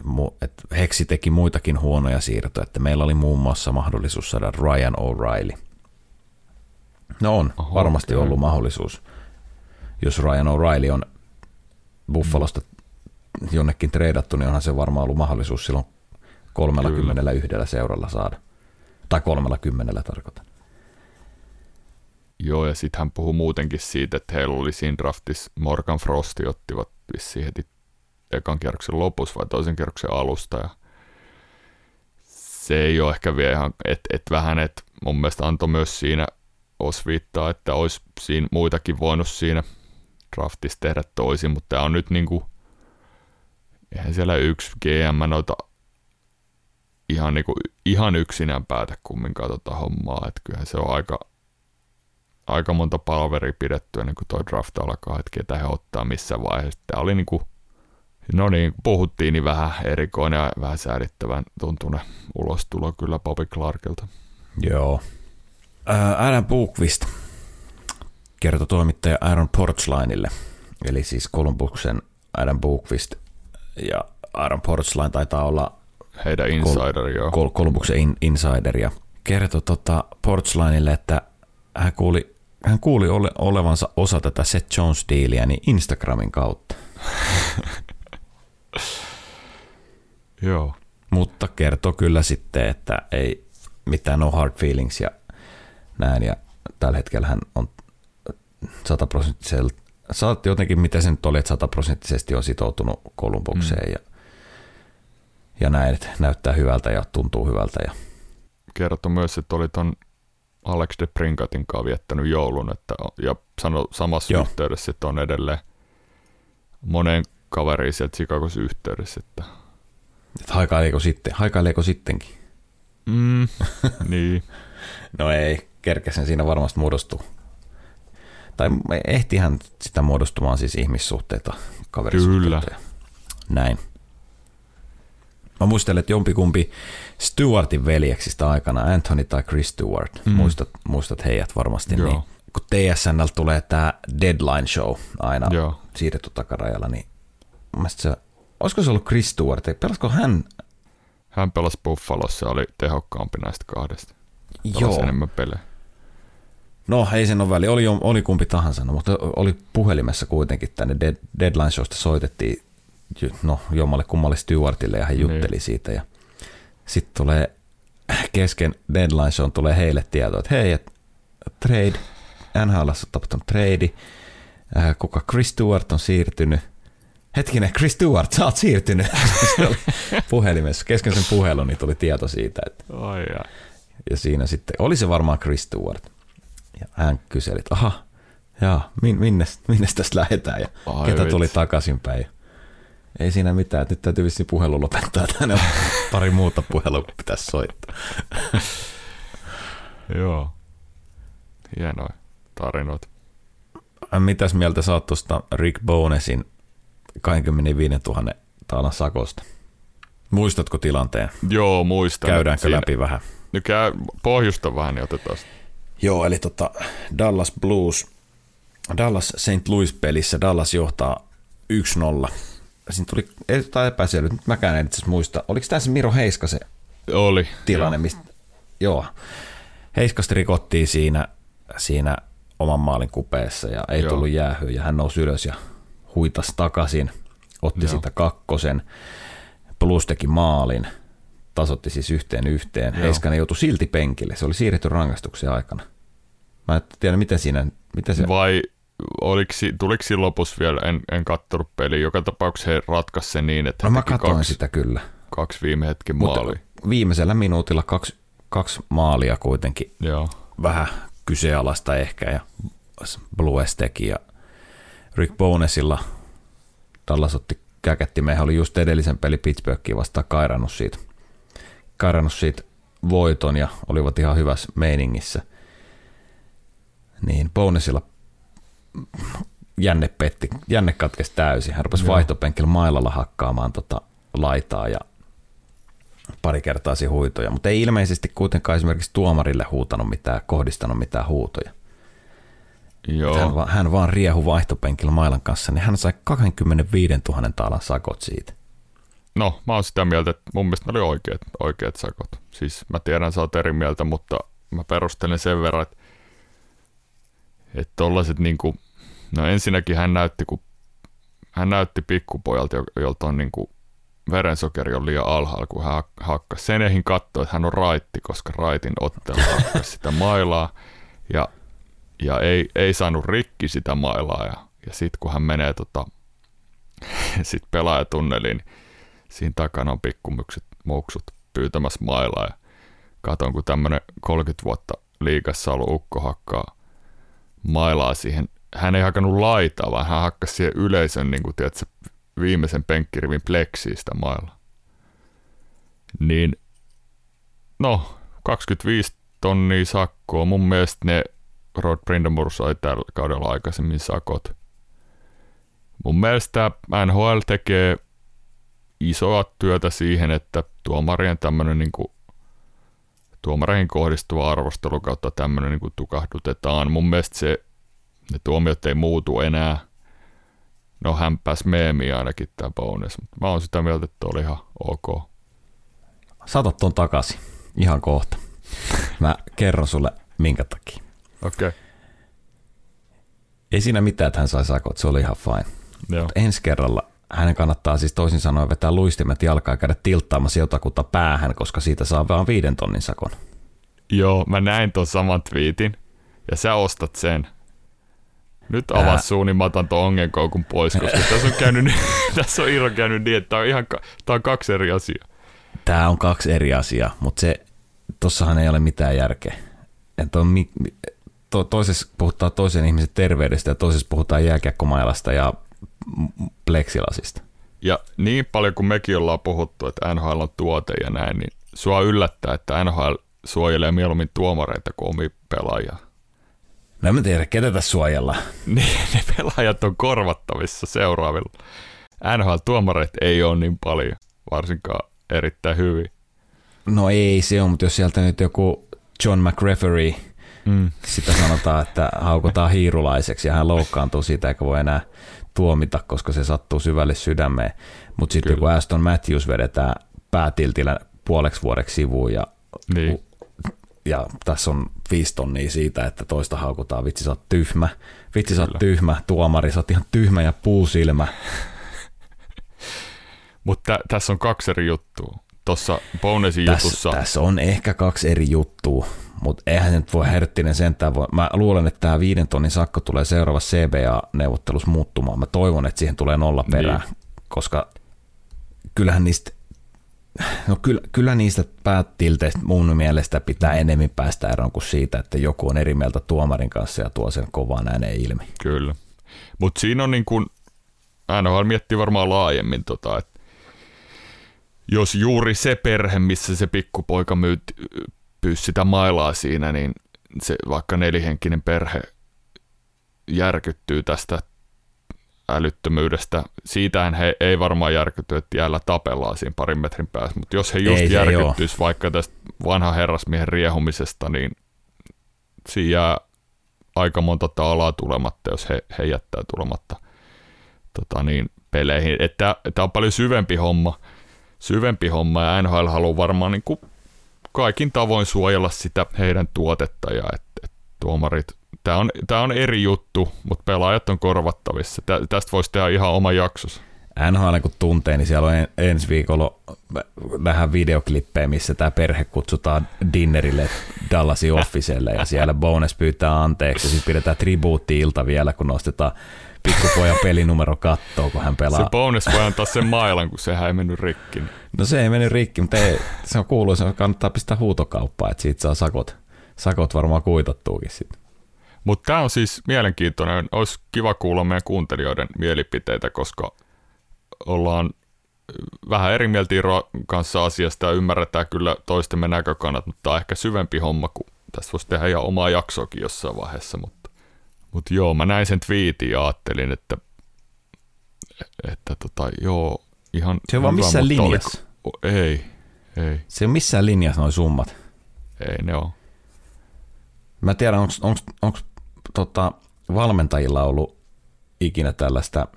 että Hexi teki muitakin huonoja siirtoja, että meillä oli muun muassa mahdollisuus saada Ryan O'Reilly. No on, Oho, varmasti okei. ollut mahdollisuus. Jos Ryan O'Reilly on Buffalosta jonnekin treidattu, niin onhan se varmaan ollut mahdollisuus silloin 31 seuralla saada. Tai 30 tarkoitan. Joo, ja sitten hän puhui muutenkin siitä, että heillä oli siinä draftissa Morgan Frosti ottivat vissiin heti ekan kierroksen lopussa vai toisen kierroksen alusta. Ja se ei ole ehkä vielä ihan, että et vähän, että mun mielestä antoi myös siinä osviittaa, että olisi siinä muitakin voinut siinä draftissa tehdä toisin, mutta tämä on nyt niinku, eihän siellä yksi GM noita ihan, niinku, ihan yksinään päätä kumminkaan tota hommaa, että kyllähän se on aika, aika monta palveria pidetty ennen kuin toi draft alkaa, että ketä he ottaa missä vaiheessa. Tämä oli niinku, no niin, puhuttiin, niin vähän erikoinen ja vähän säädittävän tuntunen ulostulo kyllä Bobby Clarkilta. Joo. Ää, Adam Bookvist kertoi toimittaja Aaron Portslinelle, eli siis Columbuksen Adam Bookvist ja Aaron Portsline taitaa olla Heidän insider, joo. Col- Columbuksen in- insider ja kertoi tota Portslinelle, että hän kuuli, hän kuuli ole, olevansa osa tätä Seth Jones-diiliä niin Instagramin kautta, Joo. mutta kertoi kyllä sitten, että ei mitään no hard feelings ja näin ja tällä hetkellä hän on sataprosenttisella sä oot jotenkin, miten se nyt oli, että sataprosenttisesti on sitoutunut Kolumbukseen mm. ja, ja näin, että näyttää hyvältä ja tuntuu hyvältä. Ja. Kertoi myös, että oli ton Alex de Pringatin kanssa viettänyt joulun, että, ja sano samassa Joo. yhteydessä, että on edelleen monen kaveriin sieltä Chicagossa yhteydessä. Että... että haikaileeko, sitten, haikaileeko sittenkin? Mm, niin. no ei, kerkesen siinä varmasti muodostuu. Tai ehtihän sitä muodostumaan siis ihmissuhteita, kaverisuhteita. Kyllä. Näin. Mä muistelen, että jompikumpi Stewartin veljeksistä aikana, Anthony tai Chris Stewart, mm. muistat, muistat heidät varmasti, Joo. niin kun TSNL tulee tämä Deadline Show aina Joo. siirretty takarajalla, niin se, olisiko se ollut Chris Stewart, pelasko hän? Hän pelasi Buffalossa oli tehokkaampi näistä kahdesta. Pelasi Joo. enemmän pelejä. No ei sen ole väli, oli, oli kumpi tahansa, no, mutta oli puhelimessa kuitenkin tänne Dead, Deadline Showsta soitettiin no, jommalle kummalle Stewartille ja hän jutteli niin. siitä ja sitten tulee kesken Deadline Show tulee heille tieto, että hei, et, trade, NHL on tapahtunut trade, äh, kuka Chris Stewart on siirtynyt, hetkinen, Chris Stewart, sä oot siirtynyt. puhelimessa, kesken sen puhelun, niin tuli tieto siitä. Että, oh, ja. ja siinä sitten, oli se varmaan Chris Stewart. Ja hän kyseli, että aha, jaa, min, minne, minne tästä lähdetään ja Ai ketä tuli takaisinpäin. Ei siinä mitään, nyt täytyy vissiin puhelu lopettaa. Tänne pari muuta puhelua pitäisi soittaa. Joo. Hienoja tarinoita. Mitäs mieltä sä oot tuosta Rick Bonesin 25 000 taalan sakosta? Muistatko tilanteen? Joo, muistan. Käydäänkö siinä... läpi vähän? No käy, pohjusta vähän, niin otetaan Joo, eli tota Dallas Blues, Dallas St. Louis-pelissä Dallas johtaa 1-0. Siinä tuli jotain epäselvyyttä, nyt mäkään en itse muista. Oliko tämä se Miro Heiskasen Oli, tilanne? Joo. Mistä, joo. Heiskasta rikottiin siinä, siinä oman maalin kupeessa ja ei joo. tullut jäähyä ja hän nousi ylös ja huitas takaisin, otti joo. sitä kakkosen, plus teki maalin, tasotti siis yhteen yhteen. Joo. Heiskanen joutui silti penkille, se oli siirretty rangaistuksen aikana. Mä en tiedä, miten siinä... Miten se... Vai oliko, tuliko siinä lopussa vielä, en, en kattonut peli, joka tapauksessa he ratkaisi sen niin, että no mä katsoin kaksi, sitä kyllä. Kaksi viime hetken maalia. viimeisellä minuutilla kaksi, kaksi maalia kuitenkin. Joo. Vähän kyseenalaista ehkä ja Blues teki ja Rick Bonesilla Dallas otti käkättimeen, oli just edellisen peli Pittsburghiin vastaan kairannut siitä, kairannut siitä voiton ja olivat ihan hyvässä meiningissä – niin Bonesilla jänne petti, jänne katkesi täysin. Hän rupesi vaihtopenkillä mailalla hakkaamaan tota laitaa ja pari kertaa huitoja, mutta ei ilmeisesti kuitenkaan esimerkiksi tuomarille huutanut mitään, kohdistanut mitään huutoja. Joo. Hän, vaan, hän vaan riehu vaihtopenkillä mailan kanssa, niin hän sai 25 000 taalan sakot siitä. No, mä oon sitä mieltä, että mun mielestä ne oli oikeat, oikeat sakot. Siis mä tiedän, sä oot eri mieltä, mutta mä perustelen sen verran, että että tollaset niinku, no ensinnäkin hän näytti, kun hän näytti pikkupojalta, jolta on niinku verensokeri on liian alhaalla, kun hän hakkasi. Sen eihin katsoi, että hän on raitti, koska raitin ottelu hakkasi sitä mailaa ja, ja ei, ei saanut rikki sitä mailaa. Ja, ja sitten kun hän menee tota, sit pelaajatunneliin, niin siinä takana on pikkumykset muksut pyytämässä mailaa. Ja katon, kun tämmöinen 30 vuotta liikassa ollut ukko hakkaa mailaa siihen. Hän ei hakannut laitaa, vaan hän hakkasi siihen yleisön niin kuin, tiedätkö, viimeisen penkkirivin pleksiistä mailla. Niin, no, 25 tonnia sakkoa. Mun mielestä ne Rod Brindamore sai tällä kaudella aikaisemmin sakot. Mun mielestä NHL tekee isoa työtä siihen, että tuomarien tämmöinen niin kuin tuomareihin kohdistuva arvostelu kautta tämmöinen niin tukahdutetaan. Mun mielestä se, ne tuomiot ei muutu enää. No hän pääsi meemiin ainakin tämä bonus, mutta mä oon sitä mieltä, että oli ihan ok. Saatat ton takaisin ihan kohta. Mä kerron sulle minkä takia. Okei. Okay. Ei siinä mitään, että hän sai sakot, se oli ihan fine. Joo. Mutta ensi kerralla hänen kannattaa siis toisin sanoen vetää luistimet jalkaa ja käydä tilttaamassa jotakuta päähän, koska siitä saa vain viiden tonnin sakon. Joo, mä näin tuon saman twiitin ja sä ostat sen. Nyt avaa suu, niin mä otan tuon ongenkoukun pois, koska tässä on, käynyt, tässä on Iiro käynyt niin, että tämä on, ihan, tämä on kaksi eri asiaa. Tämä on kaksi eri asiaa, mutta se, tossahan ei ole mitään järkeä. Että on, to, toisessa puhutaan toisen ihmisen terveydestä ja toisessa puhutaan jääkiekkomailasta ja pleksilasista. Ja niin paljon kuin mekin ollaan puhuttu, että NHL on tuote ja näin, niin sua yllättää, että NHL suojelee mieluummin tuomareita kuin omia pelaajia. No en tiedä, ketä tässä suojellaan. Niin, ne pelaajat on korvattavissa seuraavilla. NHL-tuomareita ei ole niin paljon, varsinkaan erittäin hyvin. No ei se on, mutta jos sieltä nyt joku John McReferee, mm. sitä sanotaan, että haukotaan hiirulaiseksi ja hän loukkaantuu siitä eikä voi enää tuomita, koska se sattuu syvälle sydämeen. Mutta sitten kun Aston Matthews vedetään päätiltillä puoleksi vuodeksi sivuun ja, niin. Ja tässä on viisi tonnia siitä, että toista haukutaan, vitsi sä oot tyhmä, vitsi sä oot tyhmä, tuomari, sä oot ihan tyhmä ja puusilmä. Mutta tässä on kaksi eri juttua. Tuossa Bonesin Täs, jutussa... Tässä on ehkä kaksi eri juttua, mutta eihän se nyt voi Herttinen sentään voi. Mä luulen, että tämä viiden tonnin sakko tulee seuraavassa CBA-neuvottelussa muuttumaan. Mä toivon, että siihen tulee nolla perään, niin. koska kyllähän niistä No kyllä, kyllä niistä päätilteistä mun mielestä pitää enemmän päästä eroon kuin siitä, että joku on eri mieltä tuomarin kanssa ja tuo sen kovaan ääneen ilmi. Kyllä. Mutta siinä on niin kuin, NHL miettii varmaan laajemmin, tota, että jos juuri se perhe, missä se pikkupoika myy, pyysi sitä mailaa siinä, niin se vaikka nelihenkinen perhe järkyttyy tästä älyttömyydestä. Siitähän he ei varmaan järkytty, että jäällä tapellaan siinä parin metrin päässä, mutta jos he just ei, järkyttyisi vaikka tästä vanha herrasmiehen riehumisesta, niin siinä jää aika monta taalaa tulematta, jos he, he jättää tulematta tota niin, peleihin. Että tämä on paljon syvempi homma, syvempi homma ja NHL haluaa varmaan niin kuin kaikin tavoin suojella sitä heidän tuotetta ja että et tuomarit Tämä on, tämä on eri juttu, mutta pelaajat on korvattavissa. Tä, tästä voisi tehdä ihan oma jaksos. NHL kun tuntee, niin siellä on ensi viikolla vähän videoklippejä, missä tämä perhe kutsutaan dinnerille Dallasin officelle ja siellä bonus pyytää anteeksi ja sitten pidetään tribuutti-ilta vielä, kun nostetaan pikkupojan pelinumero kattoon, kun hän pelaa. Se bonus voi antaa sen mailan, kun sehän ei mennyt rikki. No se ei mennyt rikki, mutta ei, se on kuuluisa, kannattaa pistää huutokauppaa, että siitä saa sakot, sakot varmaan kuitattuukin sitten. Mutta tämä on siis mielenkiintoinen. Olisi kiva kuulla meidän kuuntelijoiden mielipiteitä, koska ollaan vähän eri mieltä kanssa asiasta ja ymmärretään kyllä toistemme näkökannat, mutta tämä on ehkä syvempi homma, kun tästä voisi tehdä ihan omaa jaksoakin jossain vaiheessa. Mutta, mutta joo, mä näin sen twiitin ja ajattelin, että, että tota, joo, ihan Se on vaan missään linjassa. Oliko, ei, ei. Se on missään linjassa noin summat. Ei ne on. Mä tiedän, onko tota, valmentajilla ollut ikinä tällaista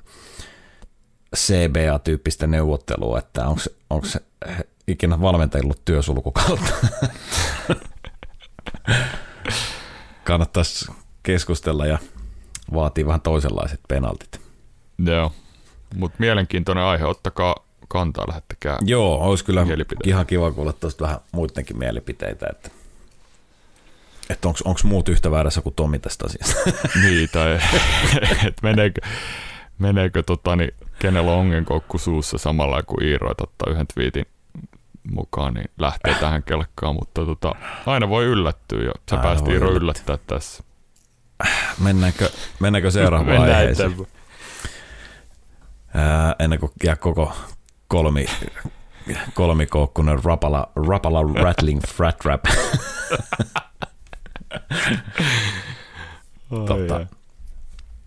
CBA-tyyppistä neuvottelua, että onko ikinä valmentajilla ollut työsulkukautta? Kannattaisi keskustella ja vaatii vähän toisenlaiset penaltit. Joo, mutta mielenkiintoinen aihe, ottakaa kantaa, lähettäkää Joo, olisi kyllä ihan kiva kuulla tuosta vähän muidenkin mielipiteitä, että että onko muut yhtä väärässä kuin Tomi tästä asiasta. niin, tai että meneekö, meneekö tota, niin, kenellä on ongenkokku suussa samalla kuin Iiro, että ottaa yhden twiitin mukaan, niin lähtee tähän kelkkaan, mutta tota, aina voi yllättyä ja se päästi Iiro yllättää tässä. Mennäänkö, mennäänkö seuraavaan aiheeseen? Ää, ennen kuin jää koko kolmi, kolmikoukkunen rapala, rapala rattling frat rap. totta,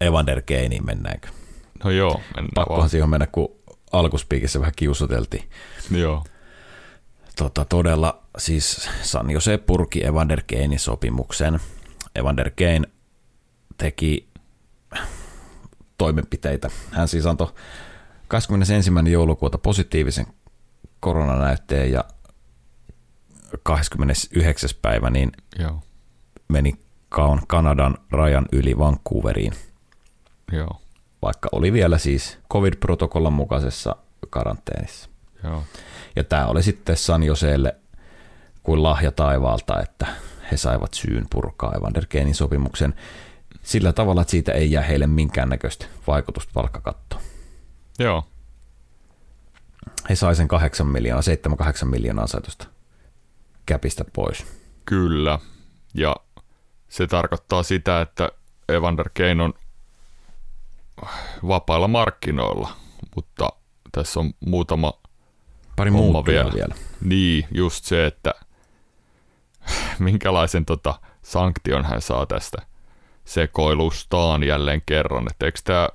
Evander Keiniin mennäänkö? No joo, mennään Pakkohan vaan. siihen mennä, kun alkuspiikissä vähän kiusoteltiin. Joo. Tota, todella siis San Jose purki Evander Keinin sopimuksen. Evander Kein teki toimenpiteitä. Hän siis antoi 21. joulukuuta positiivisen koronanäytteen ja 29. päivä niin Joo meni Kanadan rajan yli Vancouveriin. Joo. Vaikka oli vielä siis COVID-protokollan mukaisessa karanteenissa. Joo. Ja tämä oli sitten San Joseelle kuin lahja taivaalta, että he saivat syyn purkaa Evander Keenin sopimuksen. sillä tavalla, että siitä ei jää heille minkäännäköistä vaikutusta palkkakattoon. Joo. He sai sen 8 miljoonaa, 7-8 miljoonaa sai tuosta käpistä pois. Kyllä. Ja se tarkoittaa sitä, että Evander Kane on vapailla markkinoilla, mutta tässä on muutama Pari homma muuttujaa vielä. vielä. Niin, just se, että minkälaisen tota, sanktion hän saa tästä sekoilustaan jälleen kerran. Että eikö tämä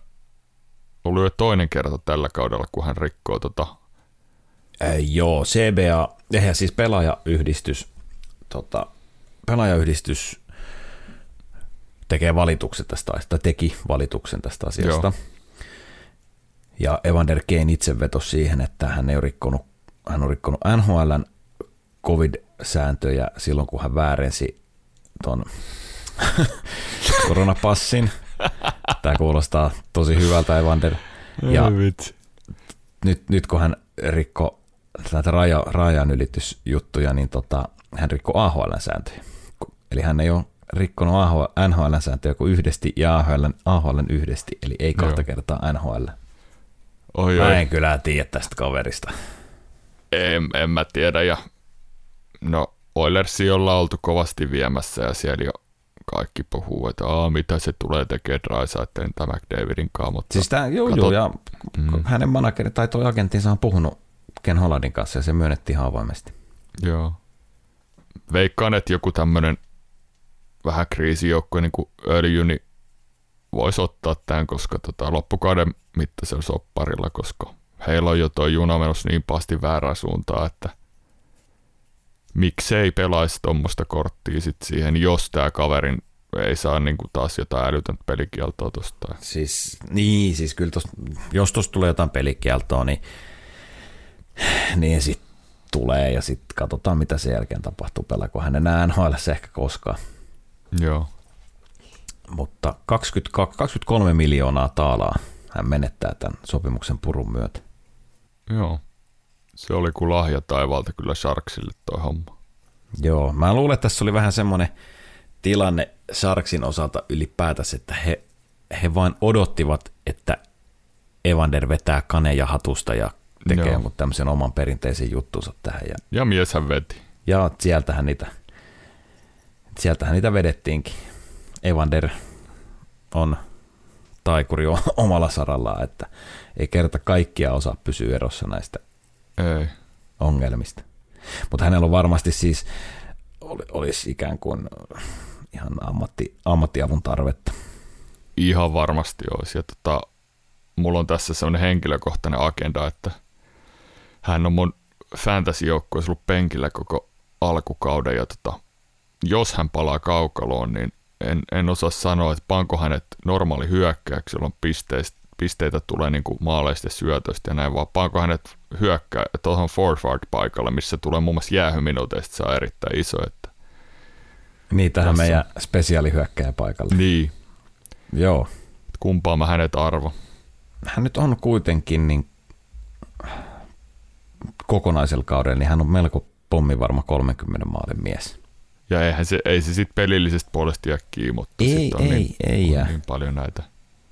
ollut jo toinen kerta tällä kaudella, kun hän rikkoo tota, Äh, joo, CBA, ja siis pelaajayhdistys, tota, pelaajayhdistys tekee valituksen tästä asiasta, teki valituksen tästä asiasta. Joo. Ja Evander Kane itse vetosi siihen, että hän ei rikkonut, hän on rikkonut NHLn COVID-sääntöjä silloin, kun hän väärensi ton koronapassin. Tämä kuulostaa tosi hyvältä, Evander. Ja nyt, nyt kun hän rikko näitä raja, rajan ylitysjuttuja, niin tota, hän rikko AHL-sääntöjä. Eli hän ei ole rikkonut AHL, NHL-sääntöjä kuin yhdesti ja AHL, AHL yhdesti, eli ei kahta Joo. kertaa NHL. oi, Mä oi, en kyllä tiedä tästä kaverista. en, en mä tiedä. Ja, no Oilersi ollaan oltu kovasti viemässä ja siellä jo kaikki puhuu, että Aa, mitä se tulee tekemään Drysaitelin tai McDavidin kanssa, mutta Siis tää, joo, katot- joo, ja Mm. hänen manageri tai toi agenttinsa on puhunut Ken Hollandin kanssa ja se myönnettiin ihan avoimesti. Joo. Veikkaan, että joku tämmöinen vähän kriisijoukkue niin kuin öljy, niin voisi ottaa tämän, koska tota, loppukauden mittaisella sopparilla, koska heillä on jo tuo juna menossa niin pahasti väärään suuntaan, että miksei pelaisi tuommoista korttia sit siihen, jos tämä kaverin ei saa niin kuin taas jotain älytöntä pelikieltoa tuosta. Siis, niin, siis kyllä tos, jos tuossa tulee jotain pelikieltoa, niin, niin sitten tulee ja sitten katsotaan, mitä sen jälkeen tapahtuu. Pelaako hän enää NHL ehkä koskaan. Joo. Mutta 22, 23 miljoonaa taalaa hän menettää tämän sopimuksen purun myötä. Joo. Se oli kuin lahja taivaalta kyllä Sharksille toi homma. Joo, mä luulen, että tässä oli vähän semmoinen tilanne Sharksin osalta ylipäätänsä, että he, he vain odottivat, että Evander vetää kaneja hatusta ja tekee Joo. tämmöisen oman perinteisen juttunsa tähän. Ja, Ja mieshän veti. ja sieltähän niitä, sieltähän niitä vedettiinkin. Evander on taikuri omalla sarallaan, että ei kerta kaikkia osaa pysyä erossa näistä Ei. ongelmista. Mutta hänellä on varmasti siis, oli- olisi ikään kuin ihan ammatti, ammattiavun tarvetta. Ihan varmasti olisi. Ja tota, mulla on tässä sellainen henkilökohtainen agenda, että hän on mun fantasy-joukkueessa ollut penkillä koko alkukauden. Ja tota, jos hän palaa kaukaloon, niin en, en osaa sanoa, että panko hänet normaali hyökkääksi, jolloin pisteistä, pisteitä tulee niin kuin maaleista ja syötöistä ja näin, vaan panko hänet hyökkää tuohon forward-paikalle, missä tulee muun muassa jäähyminuuteista saa erittäin iso. Että, Niitähän Tässä. meidän spesiaalihyökkäjä paikalla. niin, Joo. kumpaa mä hänet arvo. Hän nyt on kuitenkin niin kokonaisella kaudella, niin hän on melko pommi varma 30 maalin mies. Ja eihän se, ei se sit pelillisestä puolesta jää kiinni, mutta Ei, sit on ei, niin, ei on jää. niin paljon näitä.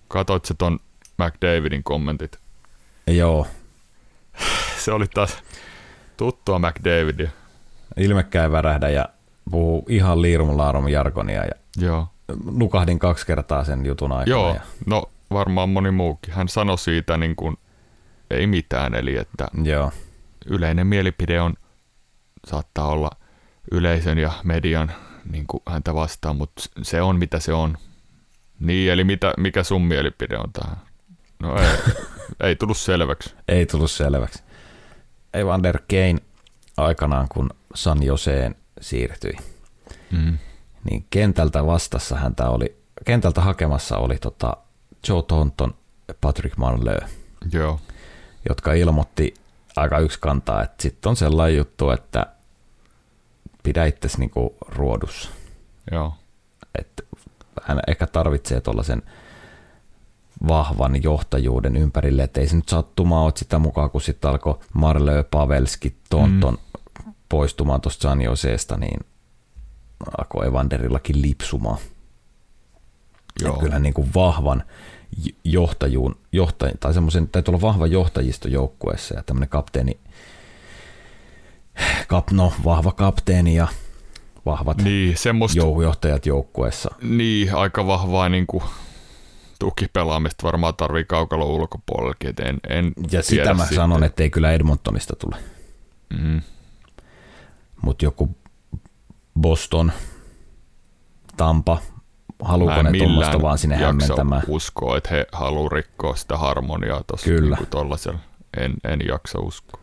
Katoit se ton McDavidin kommentit. Joo, Se oli taas tuttua McDavidia. ilmekkäin värähdä ja puhuu ihan liirumlaarum jargonia ja Joo. nukahdin kaksi kertaa sen jutun aikana. Joo, Ja, no varmaan moni muukin. Hän sanoi siitä niin kuin ei mitään, eli että joo, yleinen mielipide on, saattaa olla yleisön ja median niin kuin häntä vastaan, mutta se on mitä se on. Niin, eli mitä, mikä sun mielipide on tähän? No ei, ei tullut selväksi. ei tullut selväksi. Evander Kane aikanaan, kun San Joseen siirtyi, Mm. niin kentältä vastassa häntä oli, kentältä hakemassa oli tota Joe Thornton ja Patrick Marleau, Joo, jotka ilmoitti aika yksi kantaa, että sitten on sellainen juttu, että pidä itsesi niinku ruodussa. joo, Että hän ehkä tarvitsee tuollaisen vahvan johtajuuden ympärille, että ei se nyt sattumaa ole sitä mukaan, kun sitten alkoi Marlö, Pavelski, Tonton mm. poistumaan tuosta San Joseesta, niin alkoi Evanderillakin lipsumaan. Joo. Kyllä niin kuin vahvan johtajuun, johtaj, tai semmoisen, täytyy olla vahva johtajisto joukkueessa ja tämmöinen kapteeni, kap, no, vahva kapteeni ja vahvat niin, semmoista, johtajat joukkueessa. Niin, aika vahvaa niin kuin tukipelaamista varmaan tarvii kaukalon ulkopuolellakin. En, en ja sitä mä sitten. sanon, että ei kyllä Edmontonista tule. Mm. Mutta joku Boston, Tampa, haluuko ne tuommoista vaan sinne hämmentämään? uskoa, että he haluaa rikkoa sitä harmoniaa tuossa Kyllä. Niin en, en jaksa uskoa.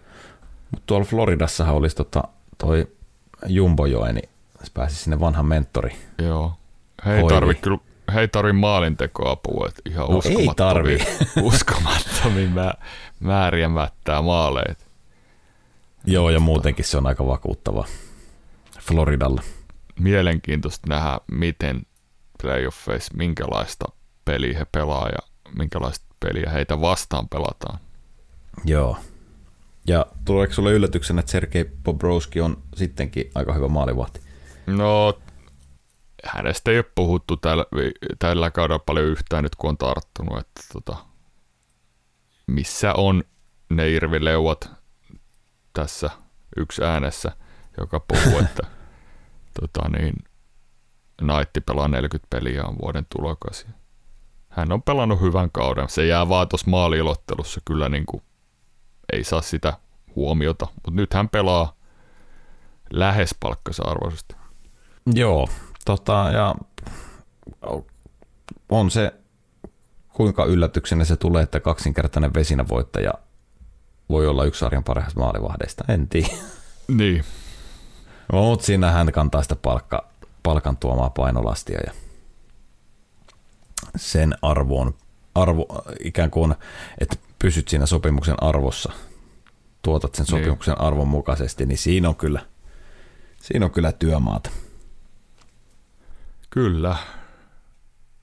Mutta tuolla Floridassahan olisi tota, toi Jumbojoe, niin pääsi sinne vanhan mentori. Joo. He ei tarvi kyllä he ei tarvi maalintekoapua, että ihan no uskomattomia, ei uskomattomia mä, määriä mättää maaleet. Joo, ja muutenkin se on aika vakuuttava Floridalla. Mielenkiintoista nähdä, miten playoffeissa, minkälaista peliä he pelaa ja minkälaista peliä heitä vastaan pelataan. Joo. Ja tuleeko sulle yllätyksenä, että Sergei Bobrovski on sittenkin aika hyvä maalivahti? No, hänestä ei ole puhuttu tällä, tällä kaudella paljon yhtään nyt, kun on tarttunut, että tota, missä on ne irvileuvat tässä yksi äänessä, joka puhuu, että tota niin, Naitti pelaa 40 peliä on vuoden tulokas. Hän on pelannut hyvän kauden. Se jää vaan tuossa maaliilottelussa kyllä niin kuin, ei saa sitä huomiota, mutta nyt hän pelaa lähes palkkansa arvoisesti. Joo, tota, ja on se kuinka yllätyksenä se tulee, että kaksinkertainen vesinävoittaja voi olla yksi sarjan parhaista maalivahdeista, en tiedä. Niin. Mutta siinä hän kantaa sitä palkka, palkan tuomaa painolastia ja sen arvoon, arvo, ikään kuin, että pysyt siinä sopimuksen arvossa, tuotat sen niin. sopimuksen niin. arvon mukaisesti, niin siinä on kyllä, siinä on kyllä työmaata. Kyllä.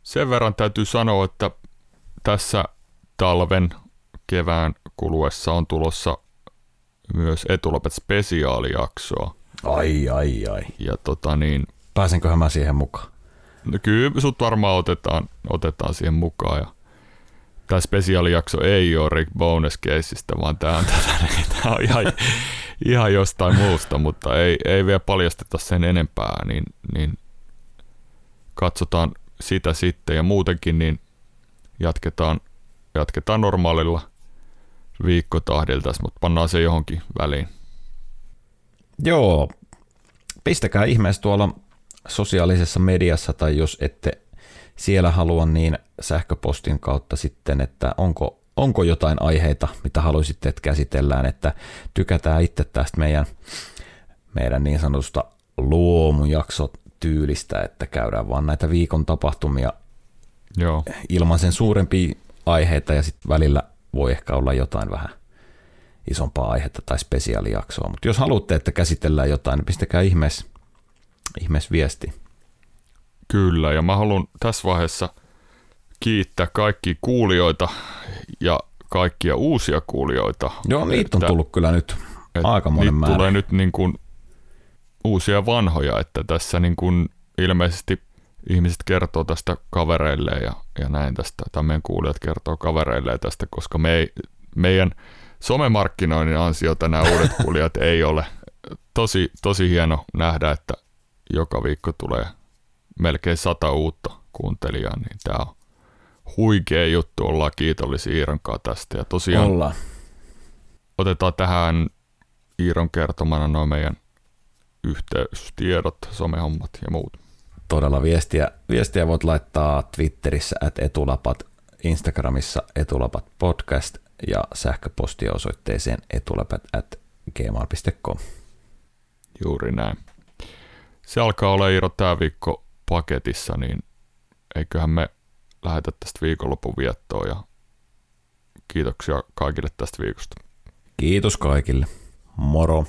Sen verran täytyy sanoa, että tässä talven kevään kuluessa on tulossa myös etulopet spesiaalijaksoa. Ai, ai, ai. Ja tota niin... Pääsenköhän mä siihen mukaan? No kyllä sut varmaan otetaan, otetaan siihen mukaan. Ja tämä spesiaalijakso ei ole Rick Bones keisistä, vaan tämä on, tätä, niin, tää on ihan, ihan jostain muusta, mutta ei, ei vielä paljasteta sen enempää, niin, niin katsotaan sitä sitten ja muutenkin niin jatketaan, jatketaan normaalilla viikkotahdilta, mutta pannaan se johonkin väliin. Joo, pistäkää ihmeessä tuolla sosiaalisessa mediassa tai jos ette siellä halua, niin sähköpostin kautta sitten, että onko, onko jotain aiheita, mitä haluaisitte, että käsitellään, että tykätään itse tästä meidän, meidän niin sanotusta luomujakso tyylistä, että käydään vaan näitä viikon tapahtumia Joo. ilman sen suurempia aiheita ja sitten välillä voi ehkä olla jotain vähän isompaa aihetta tai spesiaalijaksoa. Mutta jos haluatte, että käsitellään jotain, niin pistäkää ihmeessä, ihmeessä viesti. Kyllä, ja mä haluan tässä vaiheessa kiittää kaikki kuulijoita ja kaikkia uusia kuulijoita. Joo, niitä on tullut kyllä nyt aika monen määrä. tulee nyt niin kuin uusia vanhoja, että tässä niin kuin ilmeisesti ihmiset kertoo tästä kavereille ja, ja näin tästä, tai meidän kuulijat kertoo kavereille tästä, koska me ei, meidän somemarkkinoinnin ansiota nämä uudet kuulijat ei ole. Tosi, tosi hieno nähdä, että joka viikko tulee melkein sata uutta kuuntelijaa, niin tämä on huikea juttu, ollaan kiitollisia Iiron tästä. Ja tosiaan Olla. otetaan tähän Iiron kertomana noin meidän yhteystiedot, somehommat ja muut. Todella viestiä, viestiä voit laittaa Twitterissä at etulapat, Instagramissa etulapat podcast ja sähköpostiosoitteeseen etulapat at gmail.com. Juuri näin. Se alkaa olla Iiro tämä viikko paketissa, niin eiköhän me lähetä tästä viikonlopun viettoa ja kiitoksia kaikille tästä viikosta. Kiitos kaikille. Moro.